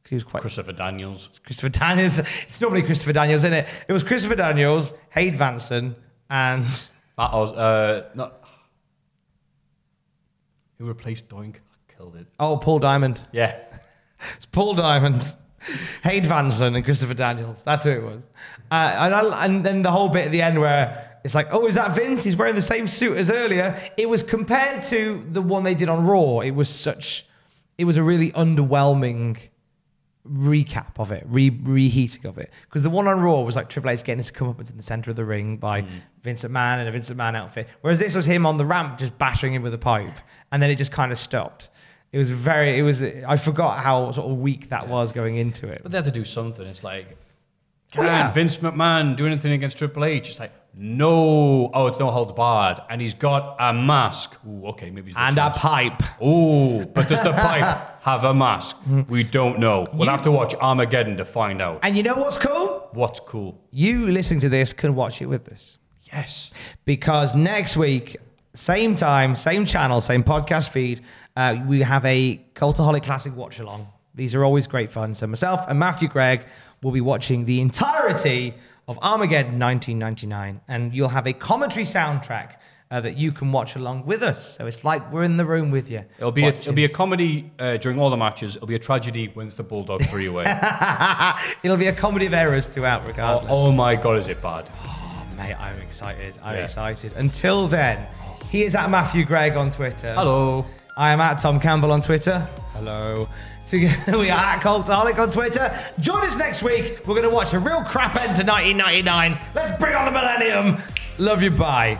he was quite Christopher Daniels. Christopher Daniels. It's normally Christopher Daniels, isn't it? It was Christopher Daniels, Hayde Vanson, and uh, no. Who replaced Doink? Killed it. oh, Paul Diamond. Yeah. It's Paul Diamond, Hayde Vanson, and Christopher Daniels. That's who it was. Uh, and, I, and then the whole bit at the end where it's like, oh, is that Vince? He's wearing the same suit as earlier. It was compared to the one they did on Raw. It was such, it was a really underwhelming recap of it, re- reheating of it. Because the one on Raw was like Triple H getting to come up into the center of the ring by mm. Vince McMahon in a Vince McMahon outfit. Whereas this was him on the ramp just battering him with a pipe. And then it just kind of stopped. It was very, it was, I forgot how sort of weak that was going into it. But they had to do something. It's like, can Well, yeah. Vince McMahon do anything against Triple H? It's like, no. Oh, it's no holds barred. And he's got a mask. Ooh, okay, maybe he's and a pipe. Ooh, but does the pipe have a mask? We don't know. We'll have to watch Armageddon to find out. And you know what's cool? What's cool? You listening to this can watch it with us. Yes. because next week, same time, same channel, same podcast feed, uh, we have a Cultaholic Classic watch along. These are always great fun. So myself and Matthew Gregg will be watching the entirety of Armageddon 1999, and you'll have a commentary soundtrack uh, that you can watch along with us. So it's like we're in the room with you. It'll be a, it'll be a comedy uh, during all the matches. It'll be a tragedy wins the Bulldog three away. It'll be a comedy of errors throughout, regardless. oh my god, is it bad? Oh mate, I'm excited. I'm Yeah. excited. Until then, he is at Matthew Gregg on Twitter. Hello. I am at Tom Campbell on Twitter. Hello. We are at Cultaholic on Twitter. Join us next week. We're going to watch a real crap end to 1999. Let's bring on the millennium. Love you. Bye.